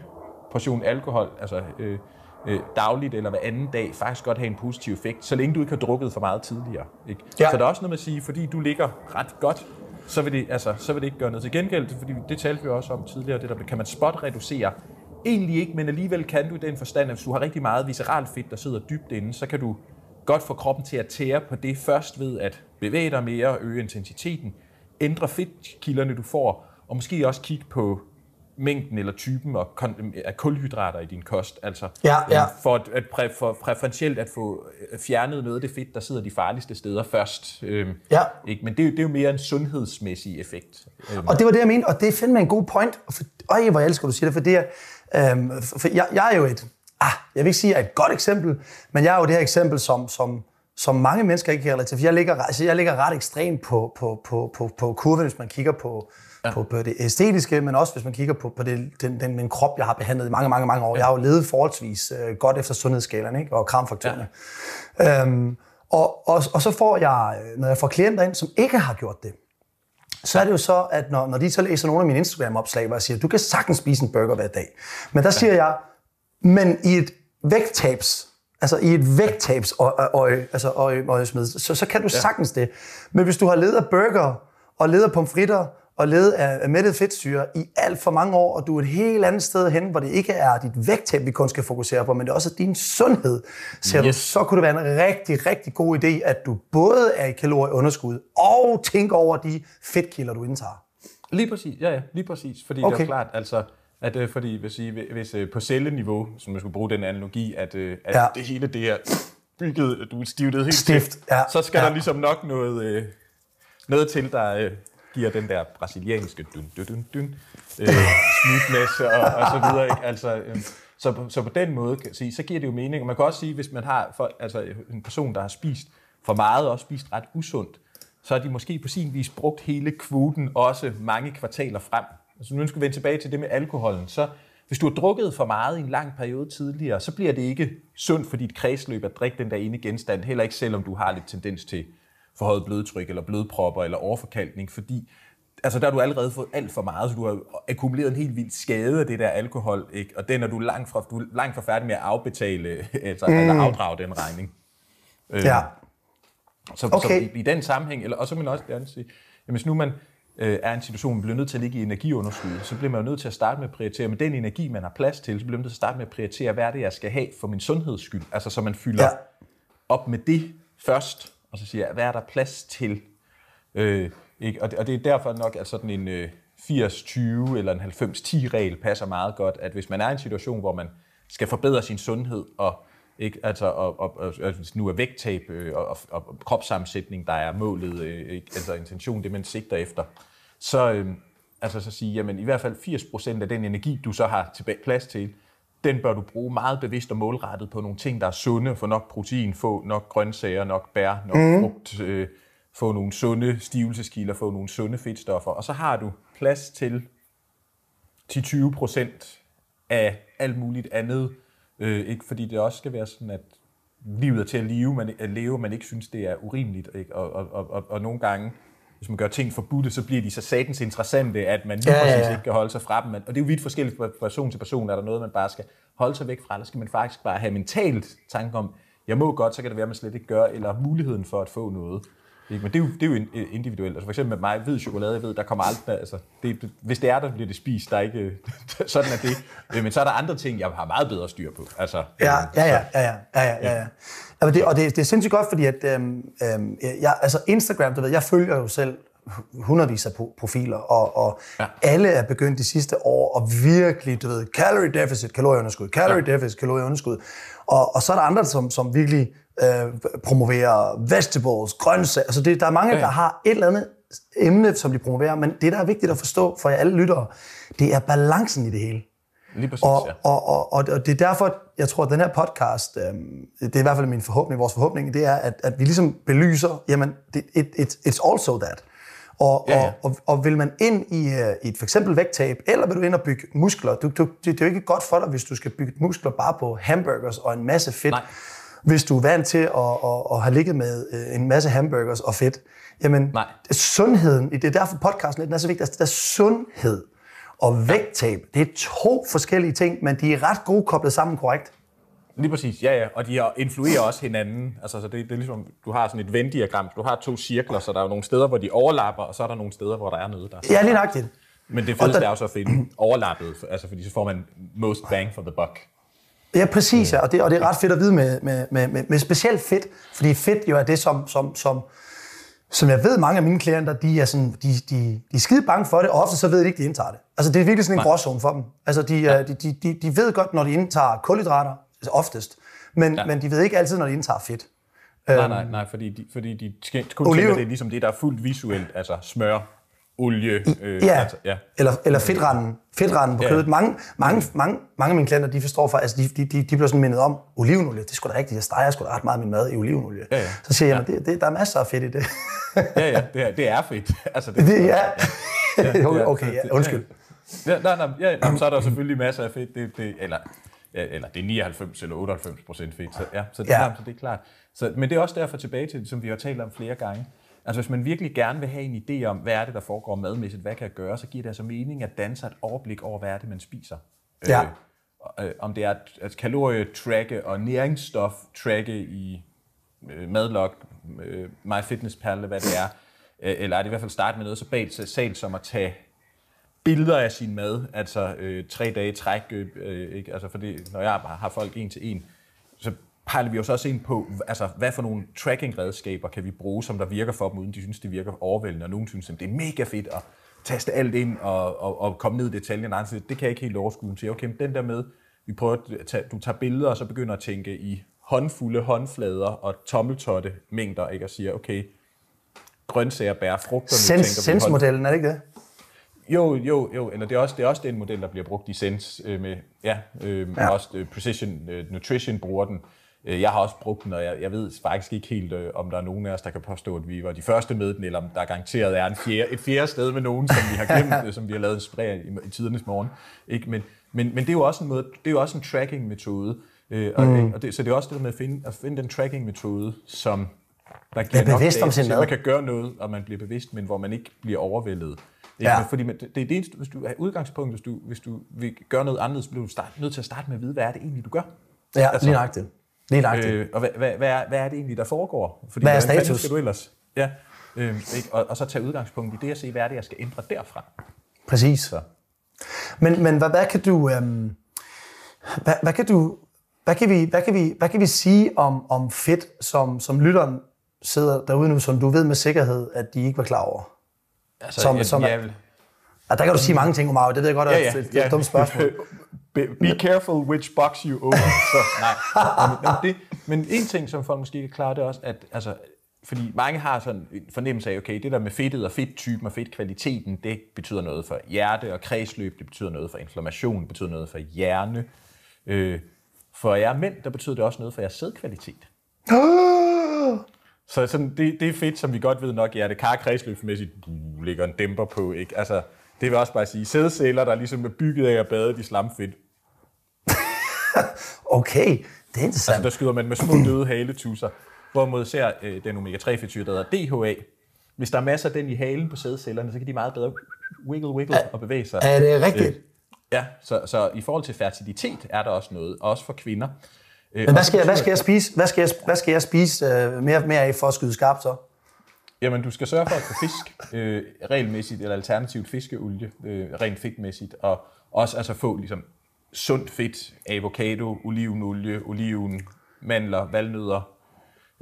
[SPEAKER 3] portion alkohol, altså øh, øh, dagligt eller hver anden dag, faktisk godt have en positiv effekt, så længe du ikke har drukket for meget tidligere. Ikke?
[SPEAKER 2] Ja.
[SPEAKER 3] Så der er også noget med at sige, fordi du ligger ret godt, så vil det, altså, så vil det ikke gøre noget til gengæld, fordi det talte vi også om tidligere, det der, kan man spot reducere? Egentlig ikke, men alligevel kan du i den forstand, at hvis du har rigtig meget visceralt fedt, der sidder dybt inde, så kan du godt få kroppen til at tære på det først ved at bevæge dig mere, øge intensiteten, ændre fedtkilderne, du får, og måske også kigge på mængden eller typen af, kulhydrater i din kost. Altså
[SPEAKER 2] Ja, ja.
[SPEAKER 3] øh, for, at, at præ, for præferentielt at få øh, fjernet noget af det fedt, der sidder de farligste steder først. Øhm,
[SPEAKER 2] Ja.
[SPEAKER 3] ikke? Men det, er jo- det er jo mere en sundhedsmæssig effekt. Øhm,
[SPEAKER 2] Og det var det, jeg mente, og det er fandme en god point. For, øj, hvor jeg elsker, du siger det, for det er, øhm, for jeg, jeg er jo et, ah, jeg vil ikke sige, at jeg er et godt eksempel, men jeg er jo det her eksempel, som, som, som mange mennesker ikke kan relatere til. Jeg ligger, altså jeg ligger ret ekstremt på, på, på, på, på kurven, hvis man kigger på, ja. på, på det æstetiske, men også hvis man kigger på, på det, den, den, den krop, jeg har behandlet i mange, mange, mange år. Ja. Jeg har jo levet forholdsvis øh, godt efter sundhedsskalaen ikke? og kramfaktorerne. Ja. Øhm, og, og, og så får jeg, når jeg får klienter ind, som ikke har gjort det, så er det jo så, at når, når de så læser nogle af mine Instagram-opslag, hvor jeg siger, du kan sagtens spise en burger hver dag. Men der siger jeg, men i et vægttabs, altså i et vægttabs øje, altså øje, øje så, så kan du sagtens det. Men hvis du har ledet af burger og ledet af pomfritter og led af mættet fedtsyre i alt for mange år, og du er et helt andet sted hen, hvor det ikke er dit vægttab, vi kun skal fokusere på, men det er også din sundhed, ser yes. så kunne det være en rigtig, rigtig god idé, at du både er i kalorieunderskud og tænker over de fedtkilder, du indtager.
[SPEAKER 3] Lige præcis, ja, ja, lige præcis. Fordi okay. det er klart, altså, at øh, fordi hvis, I, hvis øh, på celleniveau, som man skulle bruge den analogi, at, øh, at ja. det hele det er bygget, du er stivtet helt
[SPEAKER 2] stift, ja.
[SPEAKER 3] så skal
[SPEAKER 2] ja.
[SPEAKER 3] der ligesom nok noget, øh, noget til, der, øh, giver den der brasilianske dun, dun, dun, dun, øh, og, og så videre. Ikke? Altså, øh, så, på, så på den måde kan sige, så giver det jo mening. Og man kan også sige, hvis man har for, altså en person, der har spist for meget og spist ret usundt, så har de måske på sin vis brugt hele kvoten også mange kvartaler frem. Altså nu skal vi vende tilbage til det med alkoholen, så hvis du har drukket for meget i en lang periode tidligere, så bliver det ikke sundt for dit kredsløb at drikke den der ene genstand, heller ikke selvom du har lidt tendens til forhøjet blodtryk, eller blodpropper, eller overforkalkning, fordi altså der har du allerede fået alt for meget, så du har akkumuleret en helt vild skade af det der alkohol, ikke? og den er du langt fra, du er langt fra færdig med at afbetale, <laughs> altså, mm. eller afdrage den regning.
[SPEAKER 2] Ja.
[SPEAKER 3] Øh, så, okay. så i, i den sammenhæng, eller, og så vil man også gerne sige, jamen hvis nu man øh, er en situation, man bliver nødt til at ligge i energiunderskud, så bliver man jo nødt til at starte med at prioritere, med den energi, man har plads til, så bliver man nødt til at starte med at prioritere, hvad er det, jeg skal have for min sundheds skyld, altså så man fylder ja. op med det først, og så siger jeg, hvad er der plads til? Øh, ikke? Og, det, og det er derfor nok, at sådan en øh, 80-20 eller en 90-10-regel passer meget godt, at hvis man er i en situation, hvor man skal forbedre sin sundhed, og ikke, altså, og, og, og, og nu er vægttab øh, og, og, og kropssammensætning, der er målet, øh, ikke? altså intention, det man sigter efter, så, øh, altså, så sige, jamen i hvert fald 80% af den energi, du så har tilbage, plads til, den bør du bruge meget bevidst og målrettet på nogle ting, der er sunde, få nok protein, få nok grøntsager, nok bær, nok mm. frugt, øh, få nogle sunde stivelseskilder, få nogle sunde fedtstoffer, og så har du plads til 10-20 procent af alt muligt andet, øh, ikke fordi det også skal være sådan, at livet er til at leve, man, at leve, man ikke synes, det er urimeligt, ikke? Og, og, og, og, og nogle gange, hvis man gør ting forbudte, så bliver de så satans interessante, at man lige ja, præcis ja, ja. ikke kan holde sig fra dem. Og det er jo vidt forskelligt fra person til person. Er der noget, man bare skal holde sig væk fra, eller skal man faktisk bare have mentalt tanke om, jeg må godt, så kan det være, at man slet ikke gør, eller muligheden for at få noget. Ikke? Men det er, jo, det er jo individuelt. Altså for eksempel med mig, hvid chokolade, jeg ved, der kommer aldrig, altså, det, hvis det er der, bliver det spist, der er ikke, <laughs> sådan er det. Øh, men så er der andre ting, jeg har meget bedre styr på. Altså,
[SPEAKER 2] ja, ja, ja, ja, ja, ja, ja, ja. ja. Det, og det, det er sindssygt godt, fordi at, øhm, øhm, jeg, altså Instagram, du ved, jeg følger jo selv hundredvis af profiler, og, og ja. alle er begyndt de sidste år at virkelig, du ved, calorie deficit, kalorieunderskud, calorie ja. deficit, kalorieunderskud. Og, og så er der andre, som, som virkelig øh, promoverer vegetables, grøntsager. Altså det, der er mange, ja. der har et eller andet emne, som de promoverer, men det, der er vigtigt at forstå for jer alle lyttere, det er balancen i det hele.
[SPEAKER 3] Lige præcis,
[SPEAKER 2] og,
[SPEAKER 3] ja.
[SPEAKER 2] og, og, og, og det er derfor, jeg tror, at den her podcast, øh, det er i hvert fald min forhåbning, vores forhåbning, det er, at, at vi ligesom belyser, jamen, it, it, it's also that. Og, ja, ja. Og, og, og vil man ind i, uh, i et for eksempel vægttab, eller vil du ind og bygge muskler, du, du, det, det er jo ikke godt for dig, hvis du skal bygge muskler bare på hamburgers og en masse fedt. Nej. Hvis du er vant til at, at, at have ligget med uh, en masse hamburgers og fedt. Jamen, Nej. sundheden, det er derfor podcasten den er så vigtig, altså, det er sundhed og vægttab, det er to forskellige ting, men de er ret gode koblet sammen korrekt.
[SPEAKER 3] Lige præcis, ja ja, og de influerer også hinanden. Altså, så det, det er ligesom, du har sådan et Venn-diagram, du har to cirkler, så der er nogle steder, hvor de overlapper, og så er der nogle steder, hvor der er noget der.
[SPEAKER 2] Ja, lige nøjagtigt.
[SPEAKER 3] Men det fedeste der... er jo så at finde overlappet, altså fordi så får man most bang for the buck.
[SPEAKER 2] Ja, præcis, ja. Og, det, og det er ret fedt at vide med, med, med, med, med specielt fedt, fordi fedt jo er det, som, som, som, som jeg ved, mange af mine klienter, de er, sådan, de, de, de er skide bange for det, og ofte så ved de ikke, de indtager det. Altså det er virkelig sådan en gråzone for dem. Altså de, ja. de, de, de, de ved godt, når de indtager kulhydrater, altså oftest. Men, ja. men de ved ikke altid, når de indtager fedt.
[SPEAKER 3] Nej, nej, øhm, nej, fordi de, fordi de kun Oliven. tænker, det er ligesom det, der er fuldt visuelt, altså smør. Olie. Øh,
[SPEAKER 2] Ja, altså, ja. eller, eller fedtranden, fedtranden på
[SPEAKER 3] Ja.
[SPEAKER 2] kødet. Mange, mange, mange, mange af mine klienter, de forstår faktisk, altså de, de, de, de bliver sådan mindet om, olivenolie, det er sgu da rigtigt, jeg steger sgu da ret meget min mad i olivenolie.
[SPEAKER 3] Ja, ja.
[SPEAKER 2] Så siger jeg, ja. det, det, der er masser af fedt i det.
[SPEAKER 3] ja, ja, det er, det er fedt. <laughs> Altså, det,
[SPEAKER 2] det ja.
[SPEAKER 3] ja, <laughs>
[SPEAKER 2] okay, ja, undskyld.
[SPEAKER 3] Ja, nej, nej, ja, så er der selvfølgelig masser af fedt, det, det, eller, ja, eller det er 99 eller 98 procent fedt, så, ja, så, det,
[SPEAKER 2] ja.
[SPEAKER 3] så det er klart. Så, men det er også derfor tilbage til, som vi har talt om flere gange, altså hvis man virkelig gerne vil have en idé om, hvad er det, der foregår madmæssigt, hvad kan jeg gøre, så giver det altså mening at danne sig et overblik over, hvad er det, man spiser.
[SPEAKER 2] Ja.
[SPEAKER 3] Øh, øh, om det er at- kalorietracke og næringsstof-tracke i øh, madlog, øh, MyFitnessPal, hvad det er, øh, eller er det i hvert fald starte med noget så basalt som at tage billeder af sin mad, altså øh, tre dage træk, øh, øh, ikke? Altså fordi, når jeg bare har folk en til en, pejler vi jo så også ind på, altså, hvad for nogle tracking-redskaber kan vi bruge, som der virker for dem, uden de synes, det virker overvældende, og nogen synes, at det er mega fedt at taste alt ind og, og, og komme ned i detaljen. Nej, det kan jeg ikke helt overskue. Så okay, men den der med, vi prøver at tage, du tager billeder, og så begynder at tænke i håndfulde håndflader og tommeltotte mængder, ikke? og siger, okay, grøntsager, bær, frugter.
[SPEAKER 2] Sens, sensmodellen, er det ikke det?
[SPEAKER 3] jo, jo, jo, eller det er også, det er også den model, der bliver brugt i Sense øh, med, ja, øh,
[SPEAKER 2] ja.
[SPEAKER 3] også øh, Precision øh, Nutrition bruger den. Øh, jeg har også brugt den, og jeg, jeg ved faktisk ikke helt, øh, om der er nogen af os, der kan påstå, at vi var de første med den, eller om der garanteret er en fjerde, et fjerde sted med nogen, som vi har glemt, <laughs> øh, som vi har lavet inspirere i, i tidernes morgen. Ikke? Men, men, men det er jo også en måde, det er jo også en tracking-metode. Øh, og, mm. og det, så det er også det med at finde, at finde den tracking-metode, som der giver nok
[SPEAKER 2] bevidst om sin mad.
[SPEAKER 3] Man kan gøre noget, og man bliver bevidst, men hvor man ikke bliver overvældet. Ikke?
[SPEAKER 2] Ja.
[SPEAKER 3] Fordi det, det er det eneste, hvis du er udgangspunkt, hvis du, hvis du vil gøre noget anderledes, så bliver du start, nødt til at starte med at vide, hvad er det egentlig, du gør?
[SPEAKER 2] Ja,
[SPEAKER 3] Altså,
[SPEAKER 2] lige nøjagtigt. Lige nøjagtigt.
[SPEAKER 3] Øh, og hvad, hvad, hvad, er, hvad er det egentlig, der foregår? Fordi,
[SPEAKER 2] Hvad er status?
[SPEAKER 3] Skal du ellers? Ja, øh, ikke? Og, og så tage udgangspunkt i det og se, hvad er det, jeg skal ændre derfra.
[SPEAKER 2] Præcis.
[SPEAKER 3] Så.
[SPEAKER 2] Men, men hvad, hvad kan du... Øhm, hvad, hvad kan du... Hvad kan vi, hvad kan vi, hvad kan vi sige om, om fedt, som, som lytteren sidder derude nu, som du ved med sikkerhed, at de ikke var klar over?
[SPEAKER 3] Altså,
[SPEAKER 2] Som-
[SPEAKER 3] jeg,
[SPEAKER 2] som-
[SPEAKER 3] jeg, vil-
[SPEAKER 2] Og der kan du sige mange ting, Omar, det ved jeg godt,
[SPEAKER 3] ja,
[SPEAKER 2] at
[SPEAKER 3] ja,
[SPEAKER 2] det er et- det er et dumt spørgsmål. <laughs>
[SPEAKER 3] Be, be careful which box you open. Så, <laughs> nej. Men, det, men en ting, som folk måske ikke er klar, det er også, at altså, fordi mange har sådan en fornemmelse af, okay, det der med fedtet og fedttypen og fedtkvaliteten, det betyder noget for hjerte og kredsløb, det betyder noget for inflammation, det betyder noget for hjerne. Øh, for jer mænd, der betyder det også noget for jeres sædkvalitet. <gasps> Så sådan, det, det er fedt, som vi godt ved nok, hjerte kar kredsløbsmæssigt uh, ligger en dæmper på. Ikke? Altså, det vil også bare sige, sædceller, der ligesom er bygget af at bade i slamfedt, <laughs>
[SPEAKER 2] Okay, det er
[SPEAKER 3] Altså,
[SPEAKER 2] interessant.
[SPEAKER 3] der skyder man med små døde haletusser. Hvorimod ser øh, den omega-3-fetyr, der hedder DHA, hvis der er masser af den i halen på sædcellerne, så kan de meget bedre wiggle, wiggle og bevæge sig.
[SPEAKER 2] Er det rigtigt?
[SPEAKER 3] Øh, ja, så, så i forhold til fertilitet er der også noget, også for kvinder. Øh,
[SPEAKER 2] Men hvad skal, jeg, hvad skal jeg spise, hvad skal jeg, hvad skal jeg spise øh, mere, mere af for at skyde skarpt så?
[SPEAKER 3] Jamen, du skal sørge for at få fisk <laughs> øh, regelmæssigt, eller alternativt fiskeolie, øh, rent fedtmæssigt, og også altså få ligesom sundt fedt, avocado, olivenolie, oliven, mandler, valnødder.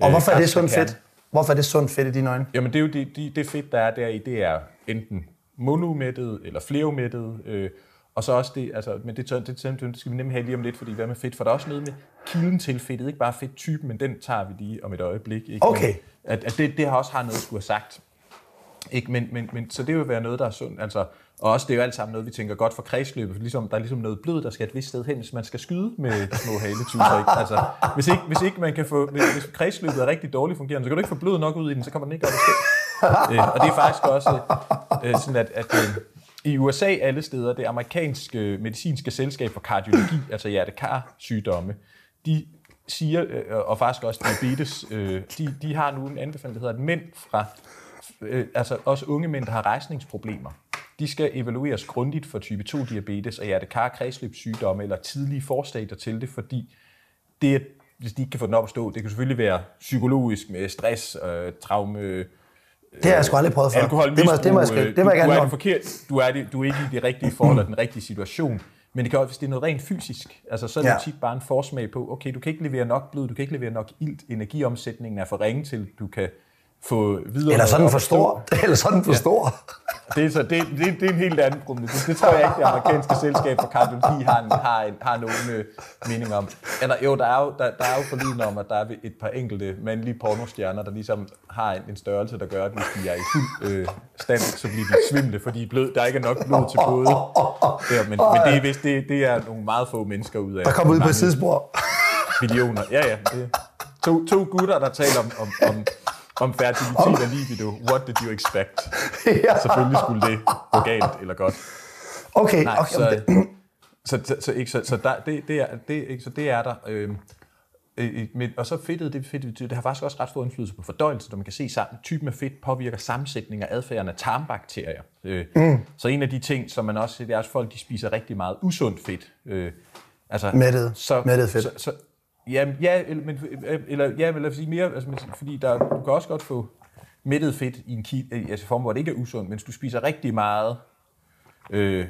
[SPEAKER 2] Og hvorfor er det sundt fedt? Hvorfor er det sundt fedt i dine øjne?
[SPEAKER 3] Jamen, det er jo det, det, det fedt, der er deri, det er enten monomættet eller fleromættet, øh, og så også det, altså, men det, det, det, det skal vi nemlig have lige om lidt, fordi hvad med fedt? For der er også noget med kilden til fedtet, ikke bare fedttypen, men den tager vi lige om et øjeblik. Ikke?
[SPEAKER 2] Okay.
[SPEAKER 3] Men, at, at det, det har også har noget at skulle have sagt. Ikke? Men, men, men, så det vil være noget, der er sundt. Altså, og også det er jo alt sammen noget, vi tænker godt for kredsløbet. For ligesom, der er ligesom noget blod, der skal et vist sted hen, hvis man skal skyde med de små haletuser. Ikke? Altså, hvis, ikke, hvis ikke man kan få, hvis, hvis kredsløbet er rigtig dårligt fungerende, så kan du ikke få blod nok ud i den, så kommer den ikke op stå. øh, og det er faktisk også øh, sådan, at, at øh, i USA alle steder, det amerikanske medicinske selskab for kardiologi, altså hjertekar-sygdomme, de siger, øh, og faktisk også diabetes, øh, de, de har nu en anbefaling, der hedder, at mænd fra, øh, altså også unge mænd, der har rejsningsproblemer, de skal evalueres grundigt for type 2 diabetes og hjertekar-kredsløbssygdomme eller tidlige forstadier til det, fordi det, er- hvis de ikke kan få den op at stå, det kan selvfølgelig være psykologisk med stress, øh, traume,
[SPEAKER 2] Det har jeg sgu aldrig prøvet før.
[SPEAKER 3] alkohol,
[SPEAKER 2] det må, det må jeg, det må jeg
[SPEAKER 3] du,
[SPEAKER 2] gerne
[SPEAKER 3] du, er det forkert, du, er det, du er ikke i det rigtige forhold og den rigtige situation. Men det kan også, hvis det er noget rent fysisk, altså så er det
[SPEAKER 2] Ja.
[SPEAKER 3] tit bare en forsmag på, okay, du kan ikke levere nok blod, du kan ikke levere nok ilt, energiomsætningen er for ringe til, du kan få videre...
[SPEAKER 2] Eller sådan for stor. <laughs> Eller sådan for stor.
[SPEAKER 3] Det er, så, det, det, det er en helt anden problem. Det, tror jeg ikke, det amerikanske selskab for kardiologi har, en, har, en, har nogen øh, mening om. Eller, jo, der er jo, der, der er jo forlydende om, at der er et par enkelte mandlige pornostjerner, der ligesom har en, en størrelse, der gør, at hvis de er i fuld øh, stand, så bliver de svimle, fordi er blød, der ikke er nok blod til både. Ja, men, men det, er, vist- det, det er nogle meget få mennesker ud af.
[SPEAKER 2] Der kommer ud på et sidespor.
[SPEAKER 3] Millioner. Ja, ja. Det. To, to gutter, der taler om, om, om, om fertilitet og libido. What did you expect?
[SPEAKER 2] ja.
[SPEAKER 3] Selvfølgelig skulle det gå galt eller godt.
[SPEAKER 2] Okay,
[SPEAKER 3] Nej,
[SPEAKER 2] okay.
[SPEAKER 3] så, så, så, så, ikke, så, så der, det, det, er, det, ikke, så det er der. Øh, øh, men, og så fedtet, det, fedt, det har faktisk også ret stor indflydelse på fordøjelse, når man kan se, at typen af fedt påvirker sammensætning af adfærden af tarmbakterier. Øh, mm. Så en af de ting, som man også, det er, at folk de spiser rigtig meget usundt fedt. Øh, altså,
[SPEAKER 2] Mættet. Mættet fedt.
[SPEAKER 3] Så, så, ja, ja, eller, men, øh, eller, ja, eller sige mere, altså, men- fordi der, du kan også godt få mættet fedt i en ki, øh, altså form, hvor det ikke er usundt, men hvis du spiser rigtig meget øh,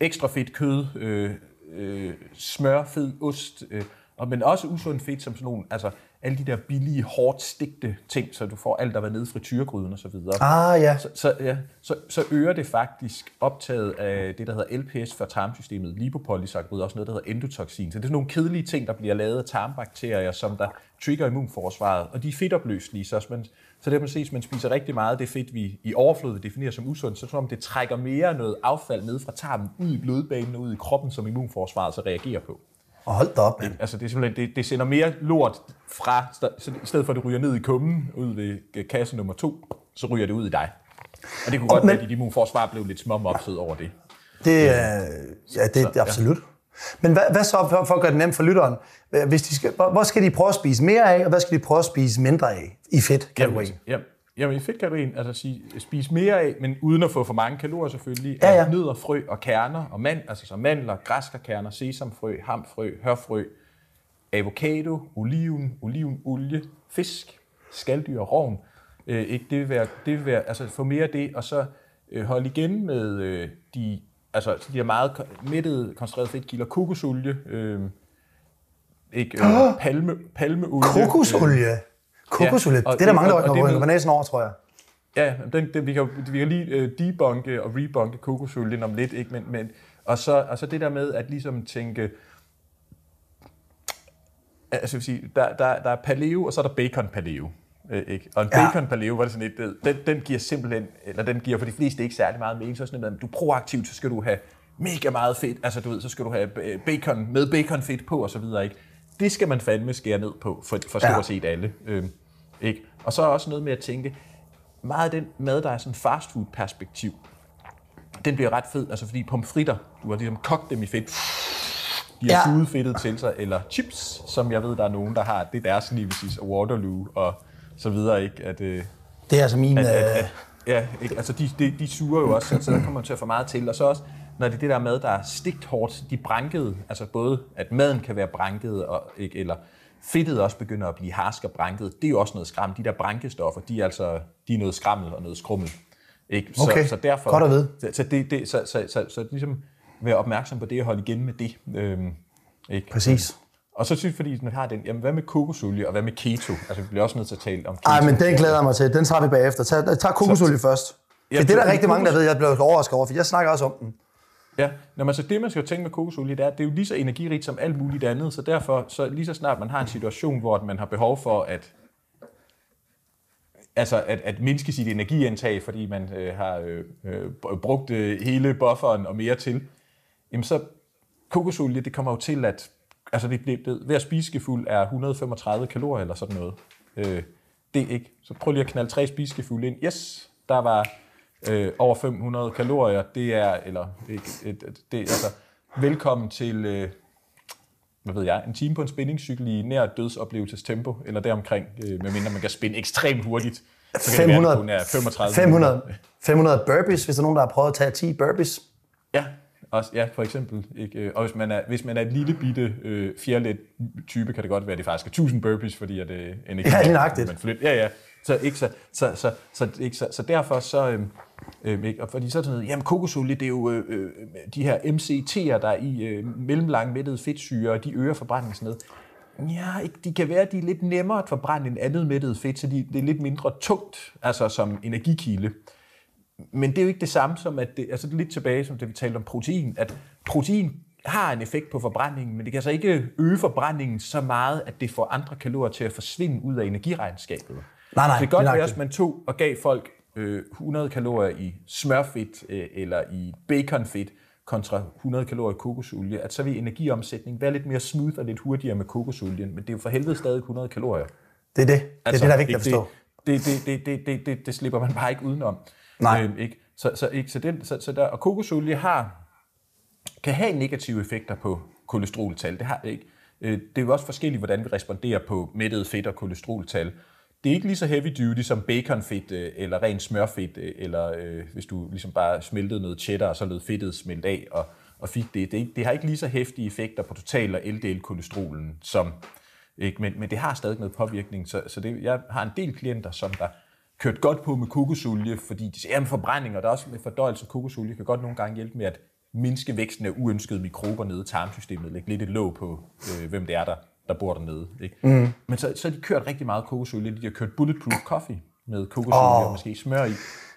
[SPEAKER 3] ekstra fedt kød, øh, øh, smør, fed ost, øh, og, men også usundt fedt som sådan nogle, altså alle de der billige, hårdt stigte ting, så du får alt, der var nede i frityrgryden og så videre.
[SPEAKER 2] Ah, ja.
[SPEAKER 3] Så, så, ja, så, så øger det faktisk optaget af det, der hedder LPS for tarmsystemet, lipopolysaccharid, også noget, der hedder endotoxin. Så det er sådan nogle kedelige ting, der bliver lavet af tarmbakterier, som der trigger immunforsvaret, og de er fedtopløselige, så, man, så det man ses, man spiser rigtig meget af det fedt, vi i overflod vil definere som usundt, så som om det trækker mere noget affald ned fra tarmen ud i blodbanen og ud i kroppen, som immunforsvaret så reagerer på.
[SPEAKER 2] Og hold da op, mand.
[SPEAKER 3] Altså det, er simpelthen, det, det sender mere lort fra, så i stedet for at det ryger ned i kummen, ud ved øh, kasse nummer to, så ryger det ud i dig. Og det kunne godt
[SPEAKER 2] men-
[SPEAKER 3] være, at dit immunforsvar blev lidt småmopset over det.
[SPEAKER 2] Det, er, ja, det, det er absolut. Men hvad, hvad så, for, for at gøre det nemt for lytteren? Hvis de skal, hvor skal de prøve at spise mere af, og hvad skal de prøve at spise mindre af i fedt-kategorien?
[SPEAKER 3] Jamen, jamen i fedtkategorien, altså sige, spis mere af, men uden at få for mange kalorier selvfølgelig,
[SPEAKER 2] Ja, ja.
[SPEAKER 3] af nødder, frø og kerner, og mand, altså så mandler, græskarkerner, sesamfrø, hamfrø, hørfrø, avocado, oliven, olivenolie, fisk, skalddyr og rovn. Øh, ikke? Det, vil være, det vil være, altså få mere af det, og så øh, holde igen med øh, de, altså, de her meget mættede, koncentrerede fedtkilder, kokosolie, øh, ikke, øh, palme, palmeolie. øh,
[SPEAKER 2] Kokosolie.
[SPEAKER 3] Ja, og
[SPEAKER 2] det er der
[SPEAKER 3] det-
[SPEAKER 2] mange, der på
[SPEAKER 3] med-
[SPEAKER 2] næsen over, tror jeg.
[SPEAKER 3] Ja, den, den, vi, kan, vi kan lige uh, debunke og rebunke kokosolien om lidt, ikke? Men, men, og, så, og så det der med at ligesom tænke, altså jeg vil sige, der, der, der er paleo, og så er der bacon paleo. Øh, ikke? Og en
[SPEAKER 2] Ja.
[SPEAKER 3] bacon paleo, var det sådan et, den, den giver simpelthen, eller den giver for de fleste ikke særlig meget mening, så sådan noget, at du er proaktiv, så skal du have mega meget fedt, altså du ved, så skal du have øh, bacon med bacon fedt på og så videre, ikke? Det skal man fandme skære ned på for, for stort
[SPEAKER 2] Ja.
[SPEAKER 3] set alle. Øh, ikke? Og så er også noget med at tænke, meget af den mad, der er sådan fastfood perspektiv, den bliver ret fed, altså fordi pomfritter, du har ligesom kogt dem i fedt, de har
[SPEAKER 2] Ja.
[SPEAKER 3] suget fedtet til sig, eller chips, som jeg ved, der er nogen, der har, det er deres nemesis, og Waterloo, og så videre, ikke? At, øh,
[SPEAKER 2] Det er altså min...
[SPEAKER 3] at,
[SPEAKER 2] øh,
[SPEAKER 3] at, at, ja, ikke? altså de, de, de suger jo også, så der kommer man til at få meget til, og så også, når det er det der mad, der er stigt hårdt, de brankede, altså både, at maden kan være branket, og, ikke, eller fedtet også begynder at blive harsk og branket, det er jo også noget skram. De der brankestoffer, de er altså de er noget skrammel og noget skrummel. Ikke? Så,
[SPEAKER 2] Okay,
[SPEAKER 3] så derfor,
[SPEAKER 2] godt at vide.
[SPEAKER 3] Så, så, det, det, så, så, så, så ligesom være opmærksom på det og holde igen med det. Øhm, ikke?
[SPEAKER 2] Præcis.
[SPEAKER 3] Og så synes jeg, fordi man har den, jamen hvad med kokosolie og hvad med keto? Altså vi bliver også nødt til at tale om keto.
[SPEAKER 2] Ej, men den glæder jeg mig til. Den tager vi bagefter. Tag, tag kokosolie først.
[SPEAKER 3] Ja,
[SPEAKER 2] det er der rigtig mange, der ved, jeg blev overrasket over, for jeg snakker også om den.
[SPEAKER 3] Ja, Nå, men så det man skal jo tænke med kokosolie, det er, at det er jo lige så energirigt som alt muligt andet, så derfor, så lige så snart man har en situation, hvor man har behov for at altså at, at mindske sit energiindtag, fordi man øh, har øh, øh, brugt øh, hele bufferen og mere til, jamen så kokosolie, det kommer jo til at, altså det, det, det, hver spiskefuld er 135 kalorier eller sådan noget. Øh, det er ikke. Så prøv lige at knalde tre spiskefulde ind. Yes, der var øh, over 500 kalorier. Det er, eller ikke, et, et, det, altså, velkommen til, øh, hvad ved jeg, en time på en spændingscykel i nær dødsoplevelses-tempo, eller deromkring, øh, medmindre man kan spænde ekstremt hurtigt. Så kan det være, at det
[SPEAKER 2] 500,
[SPEAKER 3] kun er 35
[SPEAKER 2] 500, 500 burpees, hvis der er nogen, der har prøvet at tage 10 burpees.
[SPEAKER 3] Ja, også, ja, for eksempel. Ikke? Øh, Og hvis man er, hvis man er et lille bitte øh, fjerlet type, kan det godt være, at det faktisk er 1000 burpees, fordi at øh, energi...
[SPEAKER 2] Ja, lige nøjagtigt.
[SPEAKER 3] Man flytter. Ja, ja. Så, ikke, så, så, så, så, ikke, så, så derfor så... Øh, Øhm, ikke? Og fordi så er det sådan noget, jamen kokosolie, det er jo øh, øh de her MCT'er, der er i øh, mellemlange mættede fedtsyre, og de øger forbrændingen sådan noget. Ja, ikke, de kan være, at de er lidt nemmere at forbrænde end andet mættet fedt, så de, det er lidt mindre tungt, altså som energikilde. Men det er jo ikke det samme som, at det, altså det er lidt tilbage, som det vi talte om protein, at protein har en effekt på forbrændingen, men det kan så ikke øge forbrændingen så meget, at det får andre kalorier til at forsvinde ud af energiregnskabet.
[SPEAKER 2] Nej, nej,
[SPEAKER 3] så det kan godt være, at man tog og gav folk øh, 100 kalorier i smørfedt øh, eller i baconfedt, kontra 100 kalorier i kokosolie, at så vil energiomsætningen være lidt mere smooth og lidt hurtigere med kokosolien, men det er jo for helvede stadig 100 kalorier.
[SPEAKER 2] Det er det. Det er
[SPEAKER 3] Altså,
[SPEAKER 2] det, der er vigtigt at forstå.
[SPEAKER 3] Det, det, det, det, det, det, det slipper man bare ikke udenom.
[SPEAKER 2] Nej.
[SPEAKER 3] Øhm, ikke? Så, så, ikke? Så, den, så, så der, og kokosolie har, kan have negative effekter på kolesteroltal. Det har det ikke. Øh, Det er jo også forskelligt, hvordan vi responderer på mættet fedt og kolesteroltal. Det er ikke lige så heavy duty som baconfedt øh, eller ren smørfedt, øh, eller øh, hvis du ligesom bare smeltede noget cheddar, og så lød fedtet smelte af og, og fik det. Det, ikke- det har ikke lige så hæftige effekter på total- og LDL-kolesterolen som ikke? Men, men det har stadig noget påvirkning, så, så det, jeg har en del klienter, som der kørt godt på med kokosolie, fordi de siger, at forbrænding, og der er også med fordøjelse af kokosolie, kan godt nogle gange hjælpe med at mindske væksten af uønskede mikrober nede i tarmsystemet, lægge lidt et låg på, øh, hvem det er, der, der bor dernede. Ikke? Mm. Men så, så har de kørt rigtig meget kokosolie, de har kørt bulletproof coffee med kokosolie oh. og måske smør i.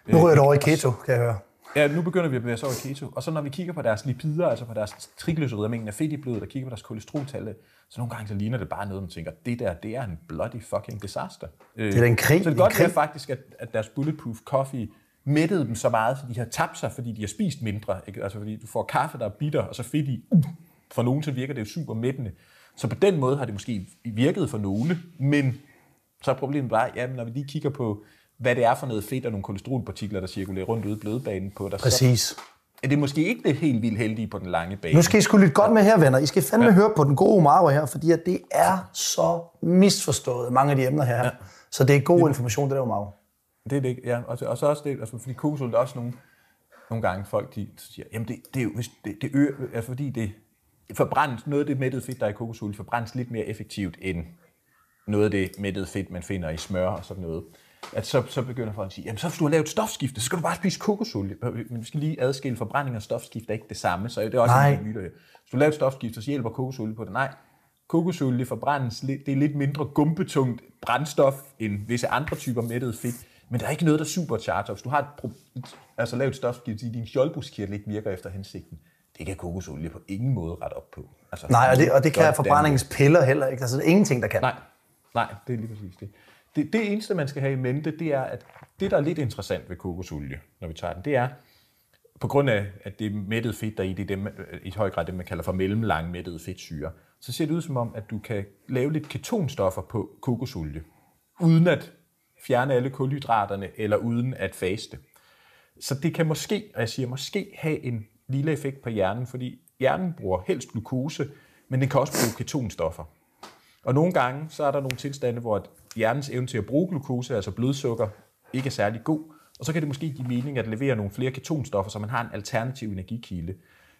[SPEAKER 2] Nu ryger du over i keto, kan jeg høre.
[SPEAKER 3] Ja, nu begynder vi at bevæge os over i keto. Og så når vi kigger på deres lipider, altså på deres triglycerider, mængden af fedt i blodet, og kigger på deres kolesteroltal, så nogle gange så ligner det bare noget, man tænker, det der, det er en bloody fucking disaster. Øh,
[SPEAKER 2] Det er en krig,
[SPEAKER 3] Så det kan godt være faktisk, at, at deres bulletproof coffee mættede dem så meget, så de har tabt sig, fordi de har spist mindre. Ikke? Altså fordi du får kaffe, der er bitter, og så fedt i. Uh, for nogen så virker det jo super mættende. Så på den måde har det måske virket for nogle, men så er problemet bare, ja, når vi lige kigger på, hvad det er for noget fedt og nogle kolesterolpartikler, der cirkulerer rundt ude i blodbanen på dig, så
[SPEAKER 2] Præcis.
[SPEAKER 3] er det måske ikke det helt vildt heldige på den lange bane.
[SPEAKER 2] Nu skal I sgu lytte godt med her, venner. I skal fandme ja. høre på den gode Omaro her, fordi at det er så misforstået, mange af de emner her. Ja. Så det er god information, det der Omaro.
[SPEAKER 3] Det er det ja. Og, så- og så også det, altså, fordi kokosul, der er også nogle, nogle gange folk, de siger, jamen det, det er jo, hvis det, det øger, altså fordi det forbrændes, noget af det mættede fedt, der er i kokosul, forbrændes lidt mere effektivt end noget af det mættede fedt, man finder i smør og sådan noget. At så, så begynder folk at sige, jamen så hvis du har lavet stofskifte, så skal du bare spise kokosolie. Men vi skal lige adskille forbrænding og stofskifte er ikke det samme, så det er også
[SPEAKER 2] Nej.
[SPEAKER 3] en myte. Hvis du laver stofskifte, så hjælper kokosolie på det. Nej, kokosolie forbrændes det er lidt mindre gumpetungt brændstof end visse andre typer mættet fedt. Men der er ikke noget, der supercharger. Hvis du har et, altså lavet et stofskifte, så din skjoldbuskirtel ikke virker efter hensigten, det kan kokosolie på ingen måde ret op på. Altså,
[SPEAKER 2] Nej, og det, og det kan forbrændingspiller heller ikke. Altså, det er ingenting, der kan.
[SPEAKER 3] Nej, nej, det er lige præcis det. det. Det eneste, man skal have i mente, det er, at det, der er lidt interessant ved kokosolie, når vi tager den, det er, på grund af, at det er mættet fedt, der er i, det er dem, i høj grad det, man kalder for mellemlange mættede fedtsyre, så ser det ud som om, at du kan lave lidt ketonstoffer på kokosolie, uden at fjerne alle kulhydraterne, eller uden at faste. Så det kan måske, og jeg siger måske, have en lille effekt på hjernen, fordi hjernen bruger helst glukose, men den kan også bruge ketonstoffer. Og nogle gange, så er der nogle tilstande, hvor at hjernens evne til at bruge glukose, altså blodsukker, ikke er særlig god. Og så kan det måske give mening at levere nogle flere ketonstoffer, så man har en alternativ energikilde.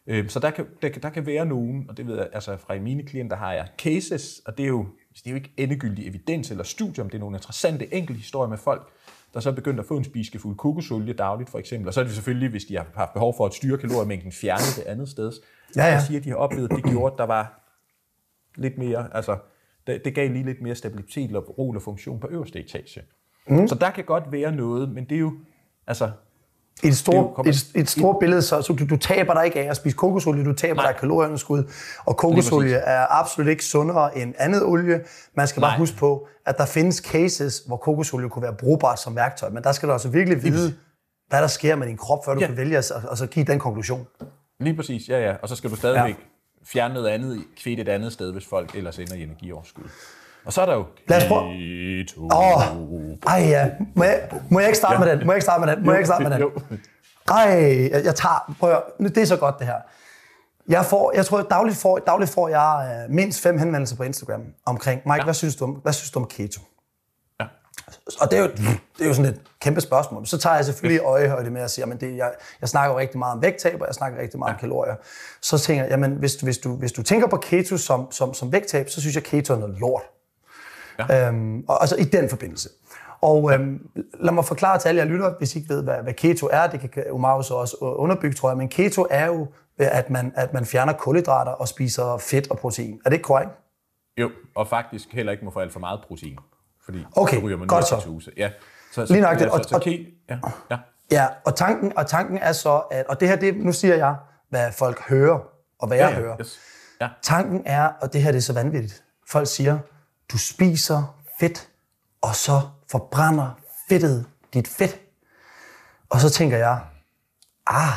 [SPEAKER 3] Øhm, så der kan, der, kan- der kan være nogen, og det ved jeg, altså fra mine klienter har jeg cases, og det er jo, det er jo ikke endegyldig evidens eller studium, det er nogle interessante enkelte historier med folk, der så er begyndt at få en spiseskefuld kokosolie dagligt for eksempel. Og så er det selvfølgelig, hvis de har haft behov for at styre kaloriemængden, fjerne det andet sted.
[SPEAKER 2] Ja, ja.
[SPEAKER 3] Jeg siger, at de har oplevet, at det gjorde, at der var lidt mere, altså det, det gav lige lidt mere stabilitet og ro og funktion på øverste etage. Mm. Så der kan godt være noget, men det er jo, altså,
[SPEAKER 2] I et
[SPEAKER 3] Det
[SPEAKER 2] stort,
[SPEAKER 3] kommet-
[SPEAKER 2] et, et stort billede, så, så du, du taber dig ikke af at spise kokosolie, du taber
[SPEAKER 3] Nej.
[SPEAKER 2] dig af kalorieunderskud, og kokosolie er absolut ikke sundere end andet olie. Man skal bare
[SPEAKER 3] Nej.
[SPEAKER 2] huske på, at der findes cases, hvor kokosolie kunne være brugbart som værktøj, men der skal du altså virkelig vide, hvad der sker med din krop, før du
[SPEAKER 3] Ja.
[SPEAKER 2] kan vælge at og så give den konklusion.
[SPEAKER 3] lige præcis, ja ja, og så skal du stadigvæk ja. fjerne noget andet, kvæde et andet sted, hvis folk ellers ender i energioverskud. Og så er der jo
[SPEAKER 2] Lad os prøve-
[SPEAKER 3] keto.
[SPEAKER 2] Åh, ej ja. Må jeg, må jeg ikke starte med den? Må jeg ikke starte med den? Må jeg ikke starte med den?
[SPEAKER 3] Jo.
[SPEAKER 2] Ej, jeg, jeg tager, prøv at, det er så godt det her. Jeg, får, jeg tror, dagligt får, dagligt får jeg øh, mindst fem henvendelser på Instagram omkring, Mike, ja. hvad, synes du om, hvad synes du om keto?
[SPEAKER 3] Ja.
[SPEAKER 2] Og det er, jo, det er jo sådan et kæmpe spørgsmål. Så tager jeg selvfølgelig øjehøjde med at sige, at det, jeg, jeg snakker jo rigtig meget om vægttab, og jeg snakker rigtig meget ja. om kalorier. Så tænker jeg, jamen, hvis, hvis, du, hvis du tænker på keto som, som, som vægttab, så synes jeg, keto er noget lort. Ja. Øhm, og, altså i den forbindelse. Og øhm, lad mig forklare til alle jer lytter, hvis I ikke ved, hvad, hvad keto er. Det kan Omar så også underbygge, tror jeg. Men keto er jo, at man, at man fjerner kulhydrater og spiser fedt og protein. Er det ikke korrekt?
[SPEAKER 3] Jo, og faktisk heller ikke må få alt for meget protein. Fordi
[SPEAKER 2] Okay,
[SPEAKER 3] så ryger man
[SPEAKER 2] godt så.
[SPEAKER 3] ketose. Ja. Så, så,
[SPEAKER 2] Lige nøjagtigt.
[SPEAKER 3] altså,
[SPEAKER 2] Og-
[SPEAKER 3] så,
[SPEAKER 2] og-
[SPEAKER 3] ke- ja, ja.
[SPEAKER 2] Ja, og tanken, og tanken er så, at, og det her, det, nu siger jeg, hvad folk hører, og hvad jeg
[SPEAKER 3] ja,
[SPEAKER 2] hører.
[SPEAKER 3] Yes. Ja.
[SPEAKER 2] Tanken er, og det her det er så vanvittigt, folk siger, du spiser fedt, og så forbrænder fedtet dit fedt. Og så tænker jeg, ah,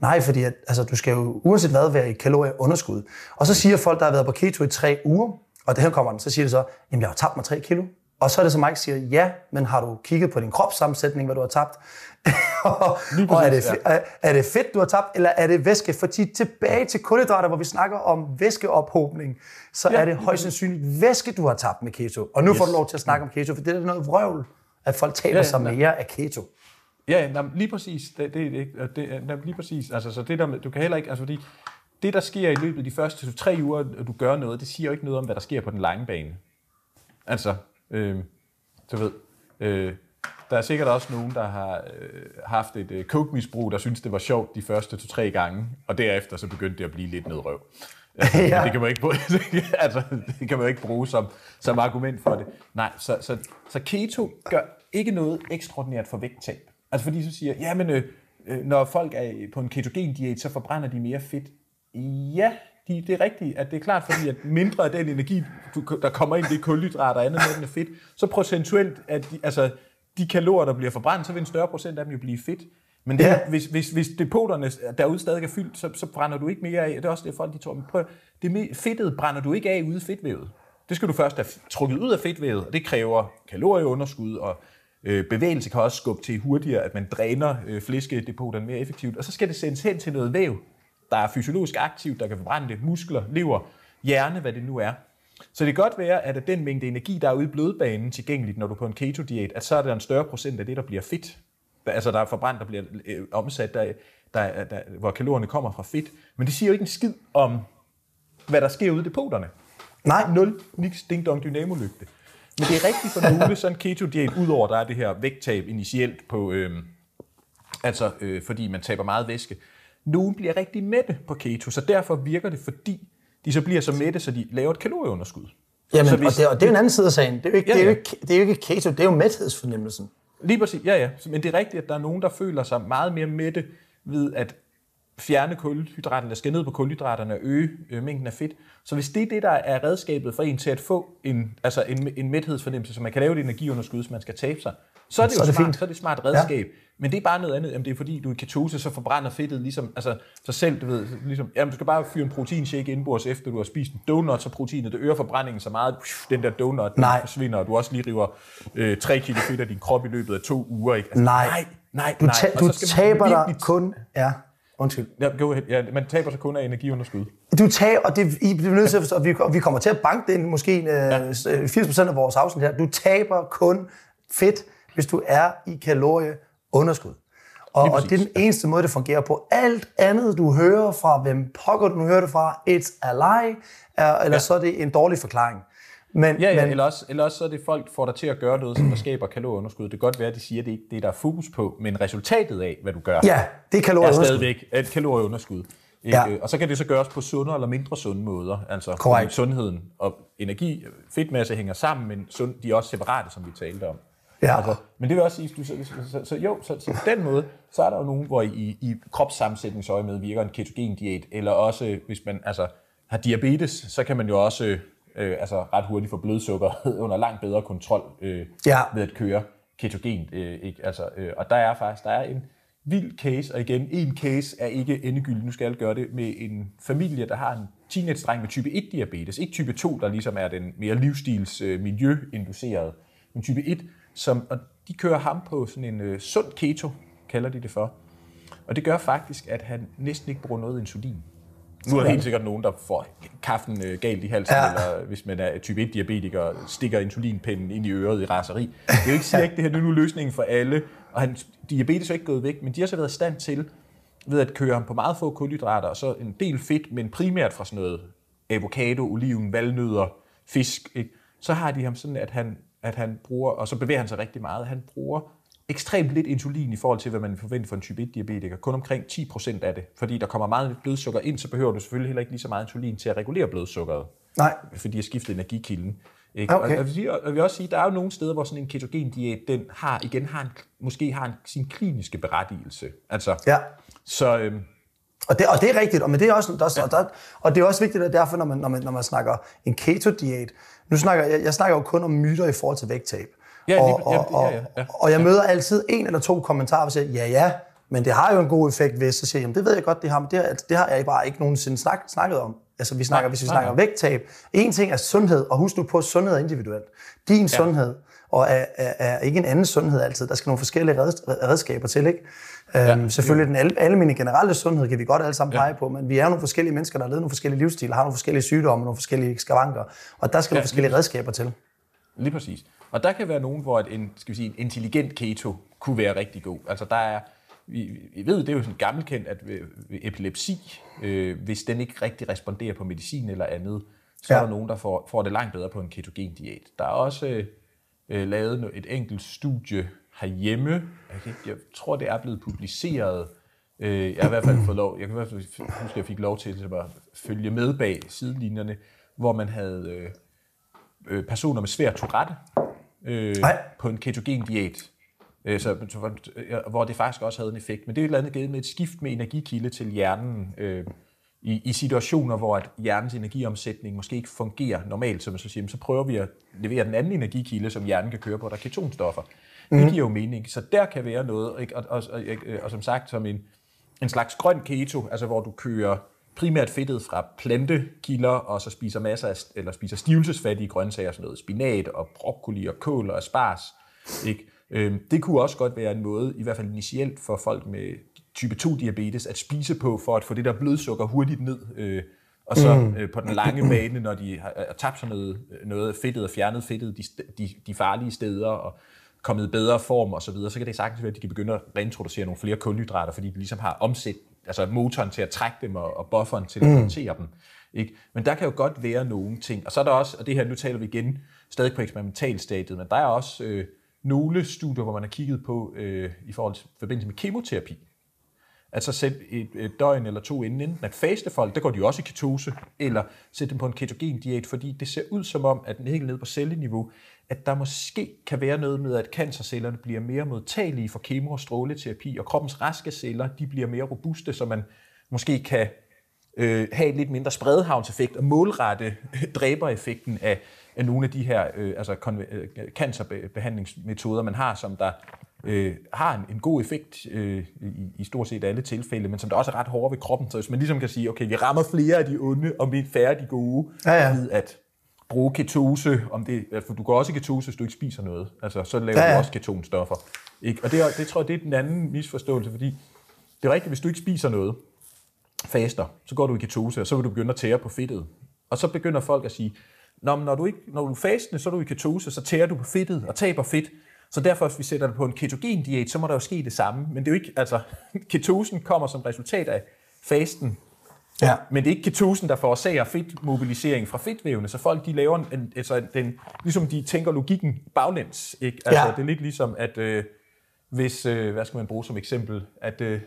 [SPEAKER 2] nej, fordi at, altså, du skal jo uanset hvad være i kalorieunderskud. Og så siger folk, der har været på keto i tre uger, og det her kommer den, så siger de så, jamen jeg har tabt mig tre kilo. Og så er det så Mike siger, ja, men har du kigget på din kropssammensætning, hvad du har tabt? <laughs> og og er, det, er, er det fedt, du har tabt, eller er det væske? Fordi tilbage til kulhydrater, hvor vi snakker om væskeophobning, så ja. er det højst sandsynligt væske, du har tabt med keto. Og nu yes. får du lov til at snakke om keto, for det er noget vrøvl, at folk taber
[SPEAKER 3] Ja,
[SPEAKER 2] sig
[SPEAKER 3] ja.
[SPEAKER 2] mere af keto.
[SPEAKER 3] Ja, nej, lige præcis. Det, det, det, det, det, lige præcis. Altså, så det der du kan heller ikke, altså fordi det, der sker i løbet af de første tre uger, at du gør noget, det siger jo ikke noget om, hvad der sker på den lange bane. Altså, øh, du ved, øh, der er sikkert også nogen, der har øh, haft et øh, coke-misbrug, der synes, det var sjovt de første to-tre gange, og derefter så begyndte det at blive lidt nedrøv. Altså, <laughs>
[SPEAKER 2] Ja.
[SPEAKER 3] Det kan man ikke bruge, <laughs> altså, det kan man jo ikke bruge som, som argument for det. Nej, så, så, så keto gør ikke noget ekstraordinært for vægttab. Altså fordi så siger, ja, men øh, øh, når folk er på en ketogen-diæt, så forbrænder de mere fedt. Ja, de, det er rigtigt, at det er klart, fordi at mindre af den energi, du, der kommer ind, det er kulhydrater og andet, den er fedt, så procentuelt, at de, altså, de kalorier, der bliver forbrændt, så vil en større procent af dem jo blive fedt. Men det,
[SPEAKER 2] Ja.
[SPEAKER 3] hvis, hvis, hvis depoterne derude stadig er fyldt, så, så brænder du ikke mere af. Det er også det, folk de tror, men prøv, det fedtet brænder du ikke af ude i fedtvævet. Det skal du først have trukket ud af fedtvævet, og det kræver kalorieunderskud, og øh, bevægelse kan også skubbe til hurtigere, at man dræner øh, flæskedepoterne mere effektivt. Og så skal det sendes hen til noget væv, der er fysiologisk aktivt, der kan forbrænde det, muskler, lever, hjerne, hvad det nu er. Så det kan godt være, at af den mængde energi, der er ude i blodbanen tilgængeligt, når du er på en keto-diæt, at så er der en større procent af det, der bliver fedt. Altså der er forbrændt, der bliver øh, omsat, der, der, der, hvor kalorierne kommer fra fedt. Men det siger jo ikke en skid om, hvad der sker ude i depoterne.
[SPEAKER 2] Nej,
[SPEAKER 3] Nul, niks, ding dong, dynamolygte. Men det er rigtigt for nogle, sådan en keto-diæt, udover der er det her vægttab initielt på, øhm, altså øh, fordi man taber meget væske. Nogle bliver rigtig mætte på keto, så derfor virker det, fordi de så bliver så mætte, så de laver et kalorieunderskud.
[SPEAKER 2] Jamen,
[SPEAKER 3] så
[SPEAKER 2] og, det, og det er jo en anden side af sagen. Det er jo ikke,
[SPEAKER 3] Ja,
[SPEAKER 2] det er jo ikke, det er jo ikke keto, det er jo mæthedsfornemmelsen.
[SPEAKER 3] Lige præcis, ja ja. Men det er rigtigt, at der er nogen, der føler sig meget mere mætte ved at fjerne kulhydraterne, skal ned på kulhydraterne og øge øh, mængden af fedt. Så hvis det er det, der er redskabet for en til at få en, altså en, en mæthedsfornemmelse, så man kan lave et energiunderskud, så man skal tabe sig, så er det
[SPEAKER 2] Så
[SPEAKER 3] jo
[SPEAKER 2] er det
[SPEAKER 3] smart,
[SPEAKER 2] fint.
[SPEAKER 3] så er det et smart redskab. Ja. Men det er bare noget andet, jamen det er fordi, du i ketose, så forbrænder fedtet ligesom, altså sig selv, du ved, ligesom, jamen du skal bare fyre en proteinshake indbords, efter du har spist en donut, så proteinet, det øger forbrændingen så meget, den der donut den
[SPEAKER 2] Nej.
[SPEAKER 3] forsvinder, og du også lige river øh, 3 kilo fedt af din krop i løbet af to uger. Ikke? Altså,
[SPEAKER 2] Nej.
[SPEAKER 3] nej, nej,
[SPEAKER 2] Du,
[SPEAKER 3] nej.
[SPEAKER 2] du
[SPEAKER 3] så
[SPEAKER 2] taber dig
[SPEAKER 3] virkelig-
[SPEAKER 2] kun... Ja, undskyld.
[SPEAKER 3] Ja, go ahead. Ja, man taber sig kun af energiunderskud.
[SPEAKER 2] Du taber, og det, I bliver nødt til at og vi, og vi kommer til at banke det ind måske øh, ja. 80% af vores afsnit her. Du taber kun fedt, hvis du er i kalorieunderskud. Og, og det er den eneste måde, det fungerer på. Alt andet, du hører fra, hvem pokker du hører det fra, it's a lie, er, eller ja. så er det en dårlig forklaring. Men,
[SPEAKER 3] Ja, ja
[SPEAKER 2] men,
[SPEAKER 3] eller, også, eller også så er det folk, får dig til at gøre noget, som der skaber kalorieunderskud. Det kan godt være, at de siger, at det ikke er det, der er fokus på, men resultatet af, hvad du gør,
[SPEAKER 2] ja, det er
[SPEAKER 3] er
[SPEAKER 2] kalorieunderskud.
[SPEAKER 3] stadigvæk et kalorieunderskud. Ikke?
[SPEAKER 2] Ja.
[SPEAKER 3] Og så kan det så gøres på sundere eller mindre sunde måder. Altså fordi sundheden og energi, fedtmasse hænger sammen, men sund, de er også separate, som vi talte om.
[SPEAKER 2] Ja.
[SPEAKER 3] Altså, men det vil også sige, du, så, så, så, jo, så, så, på den måde, så er der jo nogen, hvor i, i kropssammensætningsøje med virker en ketogen diæt, eller også hvis man altså, har diabetes, så kan man jo også øh, altså, ret hurtigt få blodsukker <laughs> under langt bedre kontrol øh,
[SPEAKER 2] Ja.
[SPEAKER 3] ved at køre ketogen. Øh, ikke? Altså, øh, og der er faktisk der er en vild case, og igen, en case er ikke endegyldig, nu skal jeg gøre det, med en familie, der har en teenage-dreng med type 1-diabetes, ikke type 2, der ligesom er den mere livsstils øh, miljøinducerede, men type 1, som, og de kører ham på sådan en øh, sund keto, kalder de det for. Og det gør faktisk, at han næsten ikke bruger noget insulin. Nu er der helt sikkert nogen, der får kaffen øh, galt i halsen,
[SPEAKER 2] Ja.
[SPEAKER 3] eller hvis man er type 1-diabetiker, stikker insulinpinden ind i øret i raseri. Det er jo ikke sikkert, at det her er nu løsningen for alle, og han, diabetes er ikke gået væk, men de har så været i stand til, ved at køre ham på meget få kulhydrater, og så en del fedt, men primært fra sådan noget avocado, oliven, valnødder, fisk, ikke? så har de ham sådan, at han, at han bruger, og så bevæger han sig rigtig meget, han bruger ekstremt lidt insulin i forhold til, hvad man forventer for en type 1-diabetiker. Kun omkring 10% af det. Fordi der kommer meget lidt blodsukker ind, så behøver du selvfølgelig heller ikke lige så meget insulin til at regulere blodsukkeret.
[SPEAKER 2] Nej.
[SPEAKER 3] fordi jeg skiftede energikilden. Ikke?
[SPEAKER 2] Okay.
[SPEAKER 3] Og, sige- og vil også sige, der er jo nogle steder, hvor sådan en ketogen diæt, den har, igen har en, måske har en, sin kliniske berettigelse. Altså,
[SPEAKER 2] Ja.
[SPEAKER 3] Så øhm,
[SPEAKER 2] Og det, og det er rigtigt, og, men det er også, der, og, der, og det er også vigtigt, at derfor, når man, når man, når man snakker en keto-diæt, nu snakker jeg, jeg snakker jo kun om myter i forhold til vægttab.
[SPEAKER 3] Ja,
[SPEAKER 2] og,
[SPEAKER 3] ja,
[SPEAKER 2] og, og,
[SPEAKER 3] ja, ja, ja.
[SPEAKER 2] og jeg møder altid en eller to kommentarer, hvor jeg siger, ja, ja, men det har jo en god effekt, hvis så siger jamen, det ved jeg godt, det har, men det, har- det har jeg bare ikke nogensinde snak, snakket om. Altså, vi snakker,
[SPEAKER 3] Nej,
[SPEAKER 2] hvis vi
[SPEAKER 3] nej,
[SPEAKER 2] snakker
[SPEAKER 3] nej.
[SPEAKER 2] vægttab. En ting er sundhed, og husk nu på, at sundhed er individuelt. Din ja. sundhed, og er, er, er ikke en anden sundhed altid. Der skal nogle forskellige reds- redskaber til, ikke? Øhm, selvfølgelig den al- almindelige generelle sundhed kan vi godt alle sammen pege på, men vi er jo nogle forskellige mennesker, der har levet nogle forskellige livsstile, har nogle forskellige sygdomme, nogle forskellige skavanker, og der skal nogle forskellige redskaber til.
[SPEAKER 3] Lige præcis. Og der kan være nogen, hvor en, skal vi sige, en intelligent keto kunne være rigtig god. Altså der er, vi, vi ved, det er jo sådan gammelt kendt, at ved, ved epilepsi, øh, hvis den ikke rigtig responderer på medicin eller andet, så ja.
[SPEAKER 2] Ja.
[SPEAKER 3] er der nogen, der får, får det langt bedre på en ketogen diæt. Der er også øh, øh, lavet et enkelt studie herhjemme. Jeg, kan, ikke- jeg tror, det er blevet publiceret. Øh, jeg har i hvert fald fået lov, jeg kan i hvert fald huske, at jeg fik lov til ligesom at følge med bag sidelinjerne, hvor man havde øh, øh, personer med svær Tourette øh,
[SPEAKER 2] Nej.
[SPEAKER 3] på en ketogen diæt, øh, så, øh, hvor det faktisk også havde en effekt. Men det er et eller andet givet med et skift med energikilde til hjernen øh, i, i situationer, hvor at hjernens energiomsætning måske ikke fungerer normalt, så, man så, siger, så prøver vi at levere den anden energikilde, som hjernen kan køre på, der er ketonstoffer. Mm. Det giver jo mening. Så der kan være noget, ikke? Og, og, og, og, og som sagt, som en, en slags grøn keto, altså hvor du kører primært fedtet fra plantekilder, og så spiser masser af, eller spiser stivelsesfattige grøntsager, sådan noget spinat og broccoli og kål og asparges. Ikke? Øhm, det kunne også godt være en måde, i hvert fald initielt for folk med type 2-diabetes, at spise på, for at få det der blodsukker hurtigt ned. Øh, og så mm. øh, på den lange bane, når de har, har tabt sådan noget, noget fedtet og fjernet fedtet de, de, de farlige steder, og kommet i bedre form og så videre, så kan det sagtens være, at de kan begynde at reintroducere nogle flere kulhydrater, fordi de ligesom har omsat altså motoren til at trække dem og, og bufferen til at håndtere dem. Ikke? Men der kan jo godt være nogle ting. Og så er der også, og det her, nu taler vi igen stadig på eksperimentalstadiet, men der er også øh, nogle studier, hvor man har kigget på øh, i forhold til forbindelse med kemoterapi. Altså sætte et, et døgn eller to inden, enten at faste folk, der går de jo også i ketose, eller sætte dem på en ketogen diæt, fordi det ser ud som om, at den helt nede på celleniveau, at der måske kan være noget med, at cancercellerne bliver mere modtagelige for kemo- og stråleterapi, og kroppens raske celler, de bliver mere robuste, så man måske kan øh, have en lidt mindre spredhavnseffekt og målrette øh, dræbereffekten af, af nogle af de her øh, altså øh, cancerbehandlingsmetoder, man har, som der øh, har en, en god effekt øh, i, i stort set alle tilfælde, men som der også er ret hårde ved kroppen. Så hvis man ligesom kan sige, okay, vi rammer flere af de onde, og vi er færre af de gode,
[SPEAKER 2] Ja, ja.
[SPEAKER 3] ved at bruge ketose, om det, for du går også i ketose, hvis du ikke spiser noget. Altså, så laver
[SPEAKER 2] Ja,
[SPEAKER 3] ja, du også ketonstoffer. Ikke? Og det, det tror jeg, det er den anden misforståelse, fordi det er rigtigt, hvis du ikke spiser noget, faster, så går du i ketose, og så vil du begynde at tære på fedtet. Og så begynder folk at sige, Nå, men når du, ikke, når du er fastende, så er du i ketose, så tærer du på fedtet og taber fedt. Så derfor, hvis vi sætter dig på en ketogen diæt, så må der jo ske det samme. Men det er jo ikke, altså, <laughs> ketosen kommer som resultat af fasten,
[SPEAKER 2] Ja.
[SPEAKER 3] men det er ikke ketosen, der forårsager fedtmobilisering fra fedtvævene, så folk de laver en, altså den, ligesom de tænker logikken baglæns. Ikke? Altså,
[SPEAKER 2] Ja.
[SPEAKER 3] Det er lidt ligesom, at øh, hvis, øh, hvad skal man bruge som eksempel, at øh,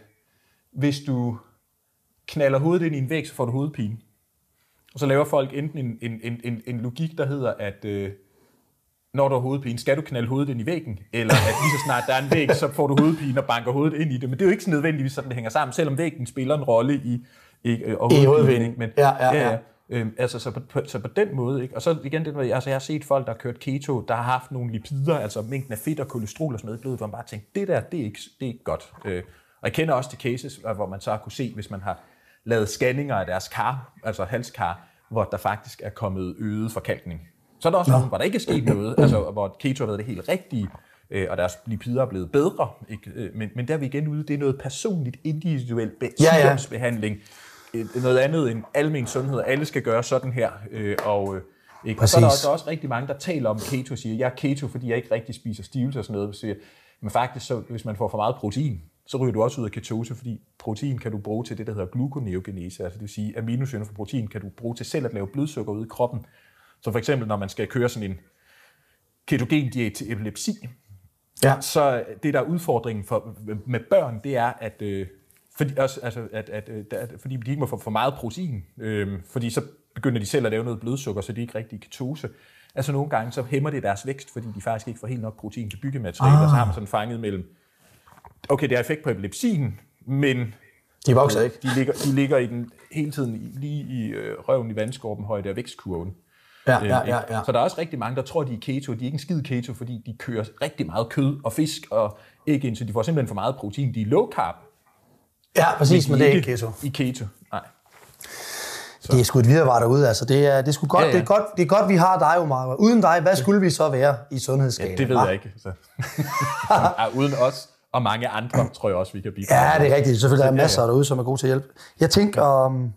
[SPEAKER 3] hvis du knaller hovedet ind i en væg, så får du hovedpine. Og så laver folk enten en, en, en, en, en logik, der hedder, at øh, når du har hovedpine, skal du knalde hovedet ind i væggen, eller at lige så snart der er en væg, så får du hovedpine og banker hovedet ind i det. Men det er jo ikke sådan nødvendigvis sådan, det hænger sammen, selvom væggen spiller en rolle i, i, øh, og
[SPEAKER 2] I
[SPEAKER 3] hovedpine, ikke? Men,
[SPEAKER 2] Ja, ja, ja.
[SPEAKER 3] Øhm, altså, så på, så på den måde, ikke? Og så igen, det, altså, jeg har set folk, der har kørt keto, der har haft nogle lipider, altså mængden af fedt og kolesterol og sådan noget i blodet, hvor man bare tænkt, det der, det er ikke, det er ikke godt. Øh, og jeg kender også til cases, hvor man så har kunne se, hvis man har lavet scanninger af deres kar, altså halskar, hvor der faktisk er kommet øget forkalkning. Så er der også nogen, hvor der ikke er sket noget, <clears throat> altså hvor keto har været det helt rigtige, øh, og deres lipider er blevet bedre. Ikke? Øh, Men, men der er vi igen ude, det er noget personligt, individuelt be-
[SPEAKER 2] Ja, ja.
[SPEAKER 3] Øh, noget andet end almen sundhed. Alle skal gøre sådan her. Øh, og, øh, ikke? og så er der også, der er også rigtig mange, der taler om keto og siger, jeg er keto, fordi jeg ikke rigtig spiser stivelse og sådan noget. Så siger, men faktisk, så, hvis man får for meget protein, så ryger du også ud af ketose, fordi protein kan du bruge til det, der hedder gluconeogenese, altså det vil sige, aminosyre fra protein kan du bruge til selv at lave blodsukker ude i kroppen. Så for eksempel, når man skal køre sådan en ketogen diæt til epilepsi,
[SPEAKER 2] Ja.
[SPEAKER 3] så det, der er udfordringen for, med børn, det er, at, øh, fordi, også, altså, at, at, øh, at, fordi de ikke må få for meget protein, øh, fordi så begynder de selv at lave noget blodsukker, så de ikke rigtig ketose. Altså nogle gange, så hæmmer det deres vækst, fordi de faktisk ikke får helt nok protein til byggemateriale, ah. og så har man sådan fanget mellem, okay, det har effekt på epilepsien, men
[SPEAKER 2] De vokser ikke.
[SPEAKER 3] de ligger, de ligger i den hele tiden lige i øh, røven i vandskorpen højde af vækstkurven.
[SPEAKER 2] Ja,
[SPEAKER 3] Øh,
[SPEAKER 2] ja, ja, ja.
[SPEAKER 3] Så der er også rigtig mange, der tror, de er keto. De er ikke en skid keto, fordi de kører rigtig meget kød og fisk og æg ind, så de får simpelthen for meget protein. De er low carb,
[SPEAKER 2] Ja, præcis, men
[SPEAKER 3] de
[SPEAKER 2] det er ikke keto.
[SPEAKER 3] I keto, nej.
[SPEAKER 2] Det er sgu et viderevar derude, altså. Det er, det er, sgu godt,
[SPEAKER 3] Ja, ja.
[SPEAKER 2] Det er godt, det er godt, vi har dig, Omar. Uden dig, hvad skulle vi så være i sundhedsskalaen?
[SPEAKER 3] Det ved
[SPEAKER 2] hva'?
[SPEAKER 3] jeg ikke. Så. <laughs> ja, uden os og mange andre, tror jeg også, vi kan bidrage.
[SPEAKER 2] Ja, det er rigtigt. Selvfølgelig der er
[SPEAKER 3] Ja, ja.
[SPEAKER 2] masser derude, som er gode til at hjælpe. Jeg tænker, um,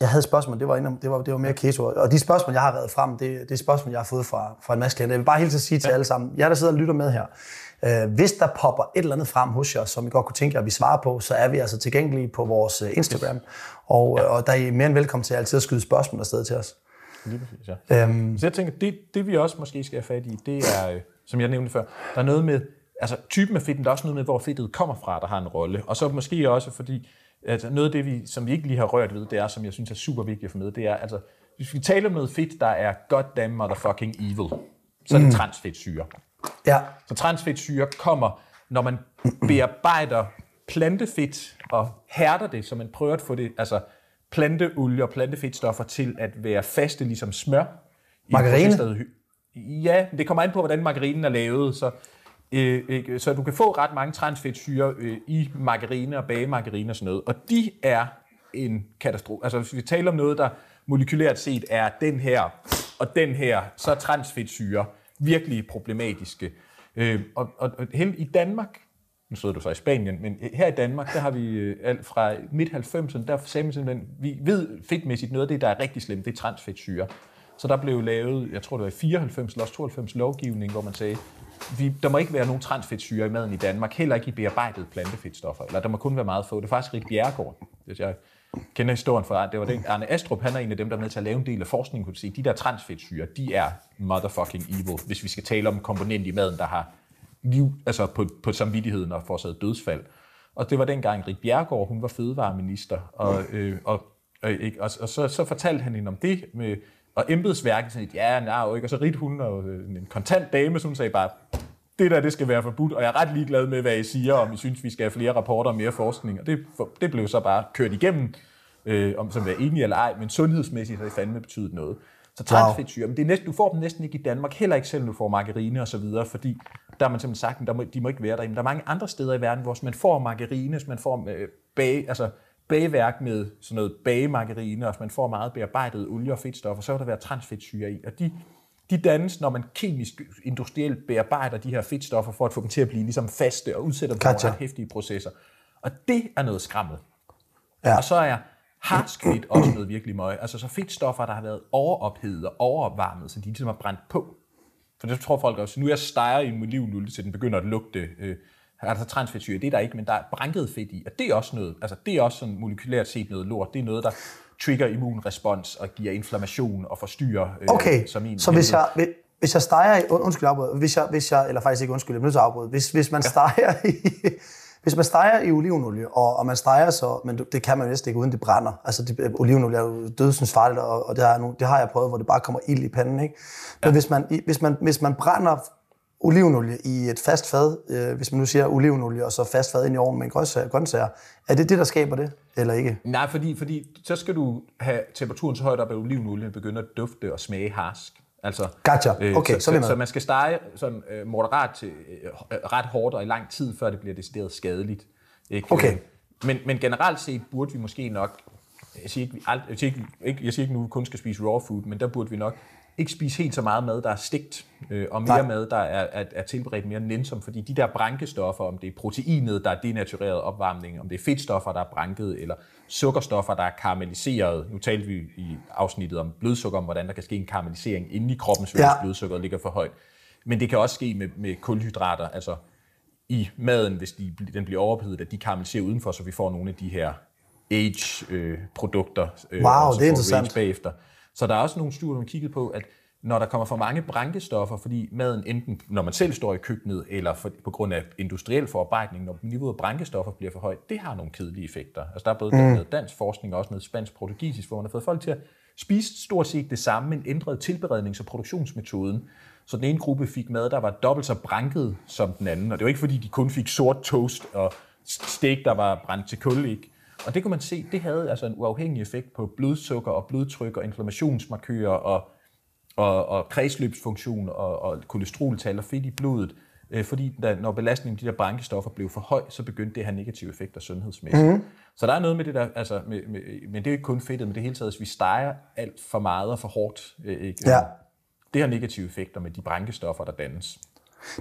[SPEAKER 2] jeg havde spørgsmål, det var, inden, det var, det var mere keto. Og de spørgsmål, jeg har været frem, det, det er spørgsmål, jeg har fået fra, fra en masse klienter. Jeg vil bare helt til sige til alle sammen, jer der sidder og lytter med her, øh, hvis der popper et eller andet frem hos jer, som I godt kunne tænke jer, at vi svarer på, så er vi altså tilgængelige på vores øh, Instagram. Og, ja. og der er I mere end velkommen til altid at skyde spørgsmål afsted til os.
[SPEAKER 3] Lige præcis, ja.
[SPEAKER 2] Øhm,
[SPEAKER 3] Så jeg tænker, det, det vi også måske skal have fat i, det er, øh, som jeg nævnte før, der er noget med, altså typen af fedten, der er også noget med, hvor fedtet kommer fra, der har en rolle. Og så måske også, fordi altså noget af det, vi, som vi ikke lige har rørt ved, det er, som jeg synes er super vigtigt at få med, det er, altså, hvis vi taler om noget fedt, der er goddamn motherfucking evil, så er det transfedtsyre.
[SPEAKER 2] ja,
[SPEAKER 3] Så transfedtsyre kommer, når man bearbejder plantefedt og hærder det, så man prøver at få det, altså planteolie og plantefedtstoffer til at være faste ligesom smør. i
[SPEAKER 2] Margarine?
[SPEAKER 3] hy- Ja, det kommer an på, hvordan margarinen er lavet, så, øh, ikke, så du kan få ret mange transfedtsyre øh, i margarine og bagemargarine og sådan noget, og de er en katastrofe. Altså hvis vi taler om noget, der molekylært set er den her og den her, så er transfedtsyre virkelig problematiske. Øh, og, og, og hen i Danmark, nu sidder du så i Spanien, men her i Danmark, der har vi øh, alt fra midt-90'erne, der sagde man simpelthen, vi ved fedtmæssigt noget af det, der er rigtig slemt, det er transfedtsyre. Så der blev lavet, jeg tror det var i 94 eller også 92 lovgivning, hvor man sagde, vi, der må ikke være nogen transfedtsyre i maden i Danmark, heller ikke i bearbejdede plantefedtstoffer, eller der må kun være meget få. Det er faktisk Rik Bjerregaard, hvis jeg kender historien fra, det var den, Arne Astrup, han er en af dem, der er med til at lave en del af forskningen, kunne sige, de der transfedtsyre, de er motherfucking evil, hvis vi skal tale om en komponent i maden, der har liv, altså på, på samvittigheden og forårsaget dødsfald. Og det var dengang Rik Bjergård, hun var fødevareminister, og, øh, og, og, ikke, og, og så, så fortalte han hende om det, med, og embedsværket sagde, ja, nej, jo ikke, og så rit hun og øh, en kontant dame, så hun sagde bare, det der, det skal være forbudt, og jeg er ret ligeglad med, hvad I siger, om I synes, vi skal have flere rapporter og mere forskning, og det, det blev så bare kørt igennem, øh, om som er enige eller ej, men sundhedsmæssigt har det fandme betydet noget. Så transfedtsyre, men det er næsten, du får dem næsten ikke i Danmark, heller ikke selv, du får margarine og så videre, fordi der har man simpelthen sagt, at der må, de må ikke være der. Men der er mange andre steder i verden, hvor man får margarine, hvis man får øh, bage, altså bageværk med sådan noget bagemargarine, og hvis man får meget bearbejdet olie og fedtstoffer, så vil der være transfedtsyre i. Og de, de dannes, når man kemisk, industrielt bearbejder de her fedtstoffer, for at få dem til at blive ligesom faste og udsætter dem for ret hæftige processer. Og det er noget skræmmende.
[SPEAKER 2] Ja.
[SPEAKER 3] Og så er harsk fedt også noget virkelig møg. Altså så fedtstoffer, der har været overophedet og overopvarmet, så de ligesom har brændt på. For det tror folk også. Nu er jeg steger i en olivenolie, til den begynder at lugte øh, altså transfedtsyre. Det er der ikke, men der er branket fedt i. Og det er også noget, altså det er også sådan molekylært set noget lort. Det er noget, der trigger immunrespons og giver inflammation og forstyrrer øh,
[SPEAKER 2] Okay,
[SPEAKER 3] som en
[SPEAKER 2] så hvis jeg, hvis jeg steger i, und- undskyld afbrud, hvis jeg, hvis jeg, eller faktisk ikke undskyld, jeg bliver nødt til at afbryde, hvis, hvis man steger i, <laughs> hvis man steger i olivenolie, og, og man steger så, men det kan man næsten ikke, uden det brænder. Altså det, olivenolie er jo dødsens farligt, og, og det, har, jeg nu, det har jeg prøvet, hvor det bare kommer ild i panden. Ikke? Men ja. hvis, man, hvis, man, hvis man brænder olivenolie i et fast fad, øh, hvis man nu siger olivenolie, og så fast fad ind i ovnen med en grøntsager, grøntsager, er det det, der skaber det, eller ikke?
[SPEAKER 3] Nej, fordi, fordi så skal du have temperaturen så højt op, at olivenolien begynder at dufte og smage harsk. Altså,
[SPEAKER 2] Gotcha. Okay,
[SPEAKER 3] så,
[SPEAKER 2] så
[SPEAKER 3] så,
[SPEAKER 2] med.
[SPEAKER 3] så man skal stege sådan, øh, moderat til øh, ret hårdt og i lang tid, før det bliver decideret skadeligt. Ikke?
[SPEAKER 2] Okay.
[SPEAKER 3] Øh, Men, men generelt set burde vi måske nok, jeg siger ikke, vi ald- jeg siger ikke, ikke, jeg siger ikke nu, vi kun skal spise raw food, men der burde vi nok ikke spise helt så meget mad, der er stegt, øh, og mere
[SPEAKER 2] Nej.
[SPEAKER 3] mad, der er, er, er tilberedt mere nænsom, fordi de der brankestoffer, om det er proteinet, der er denatureret opvarmning, om det er fedtstoffer, der er branket, eller sukkerstoffer, der er karamelliseret. Nu talte vi i afsnittet om blodsukker, om hvordan der kan ske en karamellisering inde i kroppen, hvis
[SPEAKER 2] Ja.
[SPEAKER 3] blodsukkeret ligger for højt. Men det kan også ske med, med kulhydrater, altså i maden, hvis de, den bliver overophedet, at de karamelliserer udenfor, så vi får nogle af de her age-produkter. Øh,
[SPEAKER 2] Wow,
[SPEAKER 3] og så
[SPEAKER 2] det er interessant.
[SPEAKER 3] bagefter. Så der er også nogle studier, har kigget på, at når der kommer for mange brankestoffer, fordi maden enten, når man selv står i køkkenet, eller for, på grund af industriel forarbejdning, når niveauet af brankestoffer bliver for højt, det har nogle kedelige effekter. Altså der er både mm. noget dansk forskning og også noget spansk portugisisk, hvor man har fået folk til at spiste stort set det samme, men ændrede tilberednings- og produktionsmetoden. Så den ene gruppe fik mad, der var dobbelt så branket som den anden. Og det var ikke, fordi de kun fik sort toast og steak, der var brændt til kul, ikke? Og det kunne man se, det havde altså en uafhængig effekt på blodsukker og blodtryk og inflammationsmarkører og, og, og kredsløbsfunktion og, og kolesteroltal og fedt i blodet. Øh, fordi da, når belastningen af de der brankestoffer blev for høj, så begyndte det at have negative effekter sundhedsmæssigt. Mm. Så der er noget med det der, altså, med, med, men det er jo ikke kun fedtet, men det hele taget, hvis vi steger alt for meget og for hårdt, øh, ikke?
[SPEAKER 2] Ja.
[SPEAKER 3] det har negative effekter med de brankestoffer, der dannes.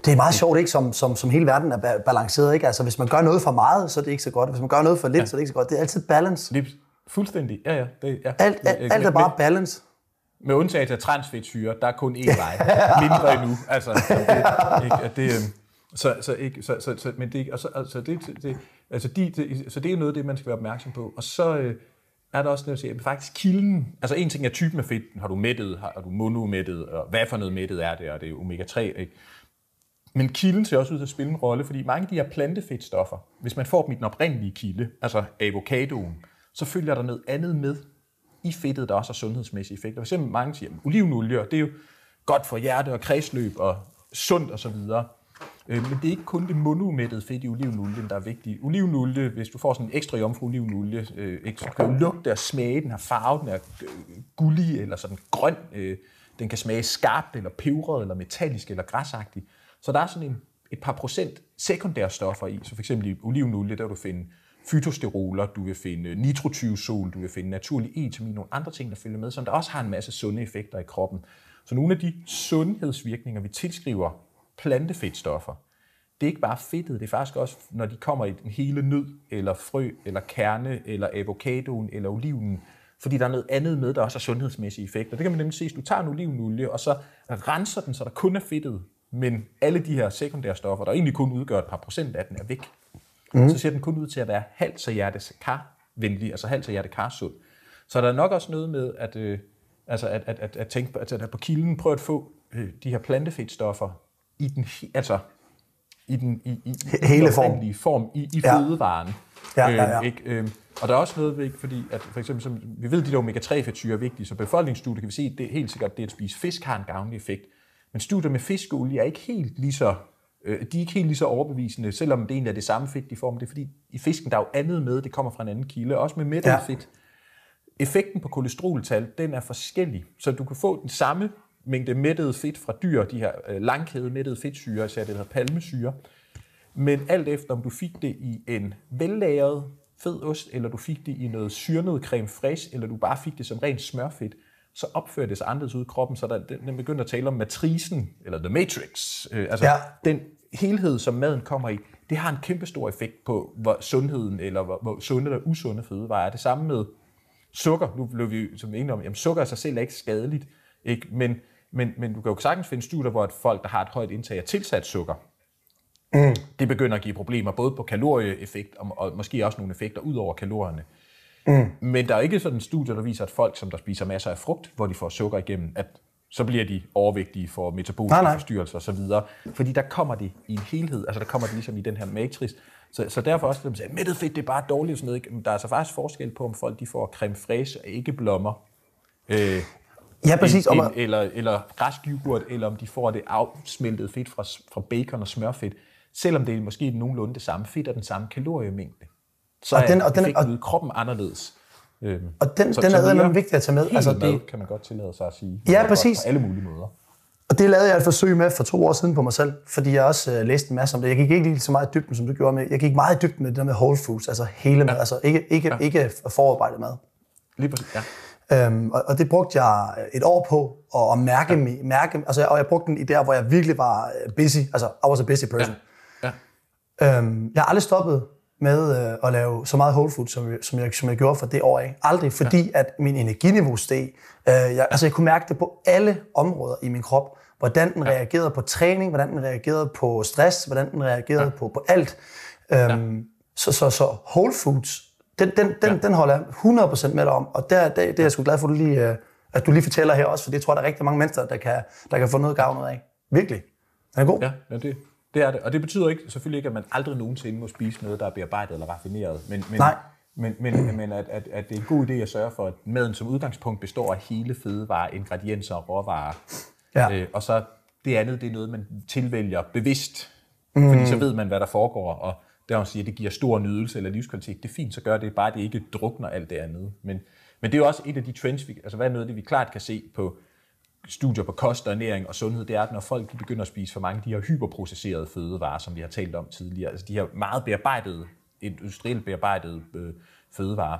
[SPEAKER 2] Det er meget sjovt, ikke? Som, som, som hele verden er ba- balanceret. Ikke? Altså, hvis man gør noget for meget, så er det ikke så godt. Hvis man gør noget for lidt, ja. så er det ikke så godt. Det er altid balance.
[SPEAKER 3] Det er fuldstændig, ja ja. Det, ja.
[SPEAKER 2] Alt, alt, alt er bare balance.
[SPEAKER 3] Med undtagelse af transfedtsyre, der er kun én <laughs> vej. Mindre endnu. Altså, så det, ikke, det, øhm, så, så, ikke, så, så, så, men det, og så, altså, det, det, altså de, det, så det er noget af det, man skal være opmærksom på. Og så øh, er der også noget at sige, at faktisk kilden, altså en ting er typen af fedt, har du mættet, har du monomættet, og hvad for noget mættet er det, og det er omega-3, ikke? Men kilden ser også ud til at spille en rolle, fordi mange af de her plantefedtstoffer, hvis man får dem i den oprindelige kilde, altså avocadoen, så følger der noget andet med i fedtet, der også har sundhedsmæssige effekter. For eksempel mange siger, at olivenolie, det er jo godt for hjerte og kredsløb og sundt osv. Øh, men det er ikke kun det monomættede fedt i olivenolien, der er vigtigt. Olivenolie, hvis du får sådan en ekstra jomfru olivenolie, øh, så kan du lugte og smage, den har farve, den er øh, gullig eller sådan grøn. Den kan smage skarpt eller pebret eller metallisk eller græsagtig. Så der er sådan en, et par procent sekundære stoffer i. Så for eksempel i olivenolie, der vil du finde fytosteroler, du vil finde nitrotyosol, du vil finde naturlig E-vitamin, nogle andre ting, der følger med, som der også har en masse sunde effekter i kroppen. Så nogle af de sundhedsvirkninger, vi tilskriver plantefedtstoffer, det er ikke bare fedtet, det er faktisk også, når de kommer i den hele nød, eller frø, eller kerne, eller avocadoen, eller oliven, fordi der er noget andet med, der også har sundhedsmæssige effekter. Det kan man nemlig se, hvis du tager en olivenolie, og så renser den, så der kun er fedtet, men alle de her sekundære stoffer, der egentlig kun udgør et par procent af den, er væk. Mm. Så ser den kun ud til at være halvt så hjertekar-venlig, altså halvt så hjertekar-sund. Så der er nok også noget med at, øh, altså at, at, at, at tænke på, at, at på kilden prøve at få øh, de her plantefedtstoffer i den, altså i den i, i, i
[SPEAKER 2] Hele form.
[SPEAKER 3] form i, i
[SPEAKER 2] Ja.
[SPEAKER 3] fødevaren.
[SPEAKER 2] Ja, ja, ja.
[SPEAKER 3] Øh, ikke? Øh, og der er også noget ved, ikke, fordi at for eksempel, som, vi ved, at de der omega-3-fedtsyre er vigtige, så befolkningsstudier kan vi se, at det er helt sikkert, det at spise fisk har en gavnlig effekt. Men studier med fiskeolie er ikke helt lige så, øh, de er ikke helt lige så overbevisende, selvom det egentlig er det samme fedt, de får. Men det er fordi, i fisken der er jo andet med, det kommer fra en anden kilde, også med mættet
[SPEAKER 2] Ja.
[SPEAKER 3] fedt. Effekten på kolesteroltal, den er forskellig. Så du kan få den samme mængde mættet fedt fra dyr, de her øh, langkæde mættede fedtsyre, især det der hedder palmesyre. Men alt efter, om du fik det i en vellagret fed ost, eller du fik det i noget syrnet creme fraiche, eller du bare fik det som rent smørfedt, så opfører det sig anderledes ud i kroppen, så der, den, den begynder at tale om matrisen, eller the matrix. Øh, altså
[SPEAKER 2] Ja.
[SPEAKER 3] den helhed, som maden kommer i, det har en kæmpe stor effekt på hvor sundheden, eller hvor, hvor sunde eller usunde fødevarer er. Det samme med sukker. Nu blev vi som enige om, at sukker i sig selv er ikke skadeligt, ikke? Men, men, men du kan jo sagtens finde studier, hvor et folk, der har et højt indtag af tilsat sukker, mm. det begynder at give problemer, både på kalorieeffekt og, og måske også nogle effekter ud over kalorierne. Mm. Men der er ikke sådan studier, der viser, at folk, som der spiser masser af frugt, hvor de får sukker igennem, at så bliver de overvægtige for metaboliske
[SPEAKER 2] Nej, nej.
[SPEAKER 3] forstyrrelser osv. Fordi der kommer det i en helhed, altså der kommer det ligesom i den her matrix. Så, så derfor også, at man siger, mættet fedt, det er bare dårligt og sådan noget. Men der er altså faktisk forskel på, om folk de får creme fraiche og ikke blommer, øh,
[SPEAKER 2] Ja, præcis.
[SPEAKER 3] En, en, eller, eller græsk yoghurt, eller om de får det afsmeltet fedt fra, fra bacon og smørfedt, selvom det er måske nogenlunde det samme fedt og den samme kaloriemængde. Så
[SPEAKER 2] Og
[SPEAKER 3] er
[SPEAKER 2] den- og den-
[SPEAKER 3] effekten
[SPEAKER 2] og-
[SPEAKER 3] kroppen anderledes. Øhm,
[SPEAKER 2] og den, den er
[SPEAKER 3] mere
[SPEAKER 2] eddermame vigtig at tage med. Altså, det,
[SPEAKER 3] mad, kan man godt tillade sig at sige.
[SPEAKER 2] Ja,
[SPEAKER 3] er
[SPEAKER 2] præcis.
[SPEAKER 3] På alle mulige måder.
[SPEAKER 2] Og det lavede jeg et forsøg med for to år siden på mig selv, fordi jeg også øh, læste en masse om det. Jeg gik ikke lige så meget i dybden, som du gjorde med. Jeg gik meget i dybden med det der med whole foods, altså hele mad, altså ikke, ikke, ja. ikke forarbejdet mad.
[SPEAKER 3] Lige præcis, ja.
[SPEAKER 2] Øhm, og, og det brugte jeg et år på at, at mærke, ja. mærke altså, og jeg brugte den i der, hvor jeg virkelig var øh, busy, altså I was a busy person.
[SPEAKER 3] ja.
[SPEAKER 2] Øhm, jeg har aldrig stoppet med øh, at lave så meget whole food, som, jeg- som, jeg, som jeg gjorde for det år af. Aldrig, fordi ja. at min energiniveau steg. Øh, jeg, altså, jeg kunne mærke det på alle områder i min krop. Hvordan den ja. reagerede på træning, hvordan den reagerede på stress, hvordan den reagerede ja. på, på alt. Øhm, ja. så, så, så whole foods, den, den, den, ja. den holder jeg 100% med dig om. Og der, der, det er jeg sgu glad for, at du lige, øh, at du lige fortæller her også, for det tror jeg, der er rigtig mange mennesker, der kan, der kan få noget gavn ud af. Virkelig. Den er god.
[SPEAKER 3] Ja, ja det, det er det. Og det betyder ikke, selvfølgelig ikke, at man aldrig nogensinde må spise noget, der er bearbejdet eller raffineret. Men, men,
[SPEAKER 2] Nej.
[SPEAKER 3] Men, men, men at, at, at det er en god idé at sørge for, at maden som udgangspunkt består af hele fødevarer, ingredienser og råvarer.
[SPEAKER 2] Ja.
[SPEAKER 3] Øh, og så det andet, det er noget, man tilvælger bevidst. Mm. Fordi så ved man, hvad der foregår, og der man siger, at det giver stor nydelse eller livskvalitet. Det er fint, så gør det bare, det ikke drukner alt det andet. Men, men det er jo også et af de trends, vi, altså hvad er noget af det, vi klart kan se på studier på kost ernæring og sundhed, det er, at når folk begynder at spise for mange af de her hyperprocesserede fødevarer, som vi har talt om tidligere, altså de her meget bearbejdede, industrielt bearbejdede øh, fødevarer,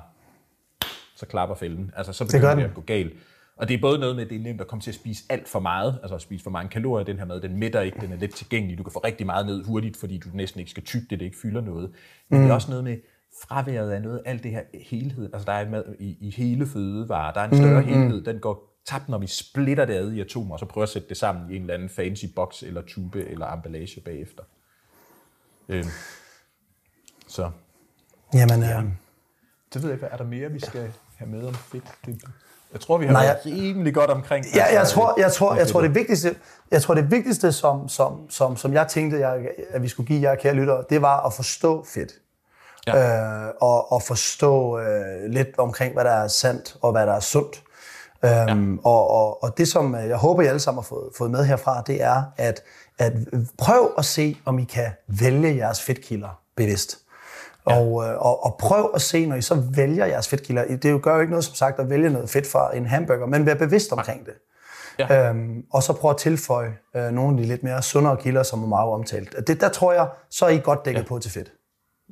[SPEAKER 3] så klapper fælden. Altså så begynder det, det at gå galt. Og det er både noget med, at det er nemt at komme til at spise alt for meget, altså at spise for mange kalorier den her mad, den mætter ikke, den er let tilgængelig, du kan få rigtig meget ned hurtigt, fordi du næsten ikke skal tygge det, det ikke fylder noget. Men mm. det er også noget med fraværet af noget, alt det her helhed, altså der er mad i, i hele fødevarer, der er en større mm. helhed, den går tabt, når vi splitter det ad i atomer, og så prøver at sætte det sammen i en eller anden fancy boks, eller tube, eller emballage bagefter. Øhm. Så.
[SPEAKER 2] Jamen, ja.
[SPEAKER 3] Så ved jeg ikke, er der mere, vi skal have med om fedt? Det, jeg tror, vi har Nej, været rimelig godt omkring.
[SPEAKER 2] Ja, jeg, altså, tror, jeg, tror, jeg, tror, det vigtigste, jeg tror, det vigtigste, som, som, som, som jeg tænkte, jeg, at vi skulle give jer kære lyttere, det var at forstå fedt. Ja. Øh, og, og forstå øh, lidt omkring, hvad der er sandt og hvad der er sundt. Øhm, ja. og, og, og det, som jeg håber, I alle sammen har fået, fået med herfra, det er, at, at prøv at se, om I kan vælge jeres fedtkilder bevidst. Ja. Og, øh, og, og prøv at se, når I så vælger jeres fedtkilder. Det gør jo ikke noget, som sagt, at vælge noget fedt fra en hamburger, men vær bevidst omkring det. Ja. Øhm, og så prøv at tilføje øh, nogle af de lidt mere sundere kilder, som er meget omtalt. Det, der tror jeg, så er I godt dækket ja. på til fedt.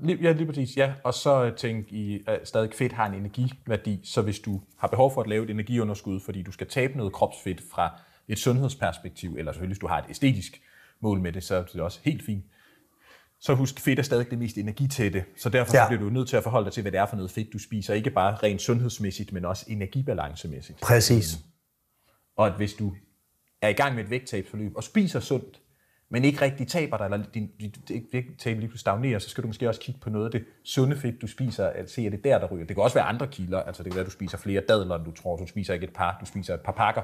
[SPEAKER 3] Ja, lige præcis, ja. Og så tænk I, at stadig fedt har en energiværdi, så hvis du har behov for at lave et energiunderskud, fordi du skal tabe noget kropsfedt fra et sundhedsperspektiv, eller selvfølgelig hvis du har et æstetisk mål med det, så er det også helt fint. Så husk, fedt er stadig det mest energitætte, så derfor ja. så bliver du nødt til at forholde dig til, hvad det er for noget fedt, du spiser. Ikke bare rent sundhedsmæssigt, men også energibalancemæssigt.
[SPEAKER 2] Præcis.
[SPEAKER 3] Og at hvis du er i gang med et vægttabsforløb og spiser sundt, men ikke rigtig taber dig, eller din, din vægttab lige pludselig stagnerer, så skal du måske også kigge på noget af det sunde fedt, du spiser, at se, at det er der, der ryger. Det kan også være andre kilder, altså det kan være, at du spiser flere dadler, end du tror, du spiser ikke et par, du spiser et par pakker.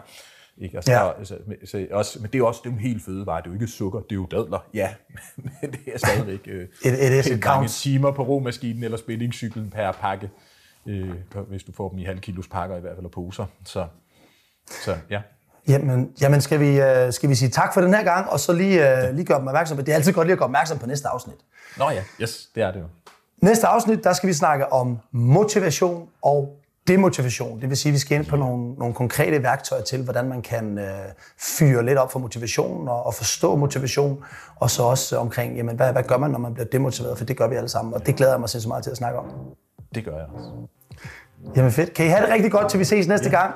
[SPEAKER 3] Ikke? Altså, ja. altså, så også, men det er også det er helt fødevare, det er jo ikke sukker, det er jo dadler, ja, <laughs> men det er stadigvæk øh, <laughs>
[SPEAKER 2] it, it is
[SPEAKER 3] et mange timer på romaskinen eller spændingscyklen per pakke, øh, hvis du får dem i halv kilos pakker i hvert fald, og poser. Så, så ja.
[SPEAKER 2] Jamen, jamen skal, vi, uh, skal vi sige tak for den her gang, og så lige, uh, lige gøre dem opmærksom på, det er altid godt lige at gøre opmærksom på næste afsnit.
[SPEAKER 3] Nå ja, yes, det er det jo.
[SPEAKER 2] Næste afsnit, der skal vi snakke om motivation og demotivation. Det vil sige, at vi skal ind på nogle, nogle konkrete værktøjer til, hvordan man kan uh, fyre lidt op for motivation og, og forstå motivation, og så også omkring, jamen, hvad, hvad gør man, når man bliver demotiveret, for det gør vi alle sammen, og det glæder jeg mig sindssygt meget til at snakke om.
[SPEAKER 3] Det gør jeg også.
[SPEAKER 2] Jamen fedt. Kan I have det rigtig godt, til vi ses næste ja. gang?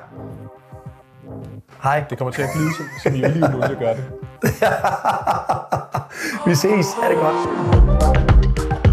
[SPEAKER 2] Hej.
[SPEAKER 3] Det kommer til at glide, som, som I lige nu gør det. <laughs>
[SPEAKER 2] vi ses. Ha' det godt.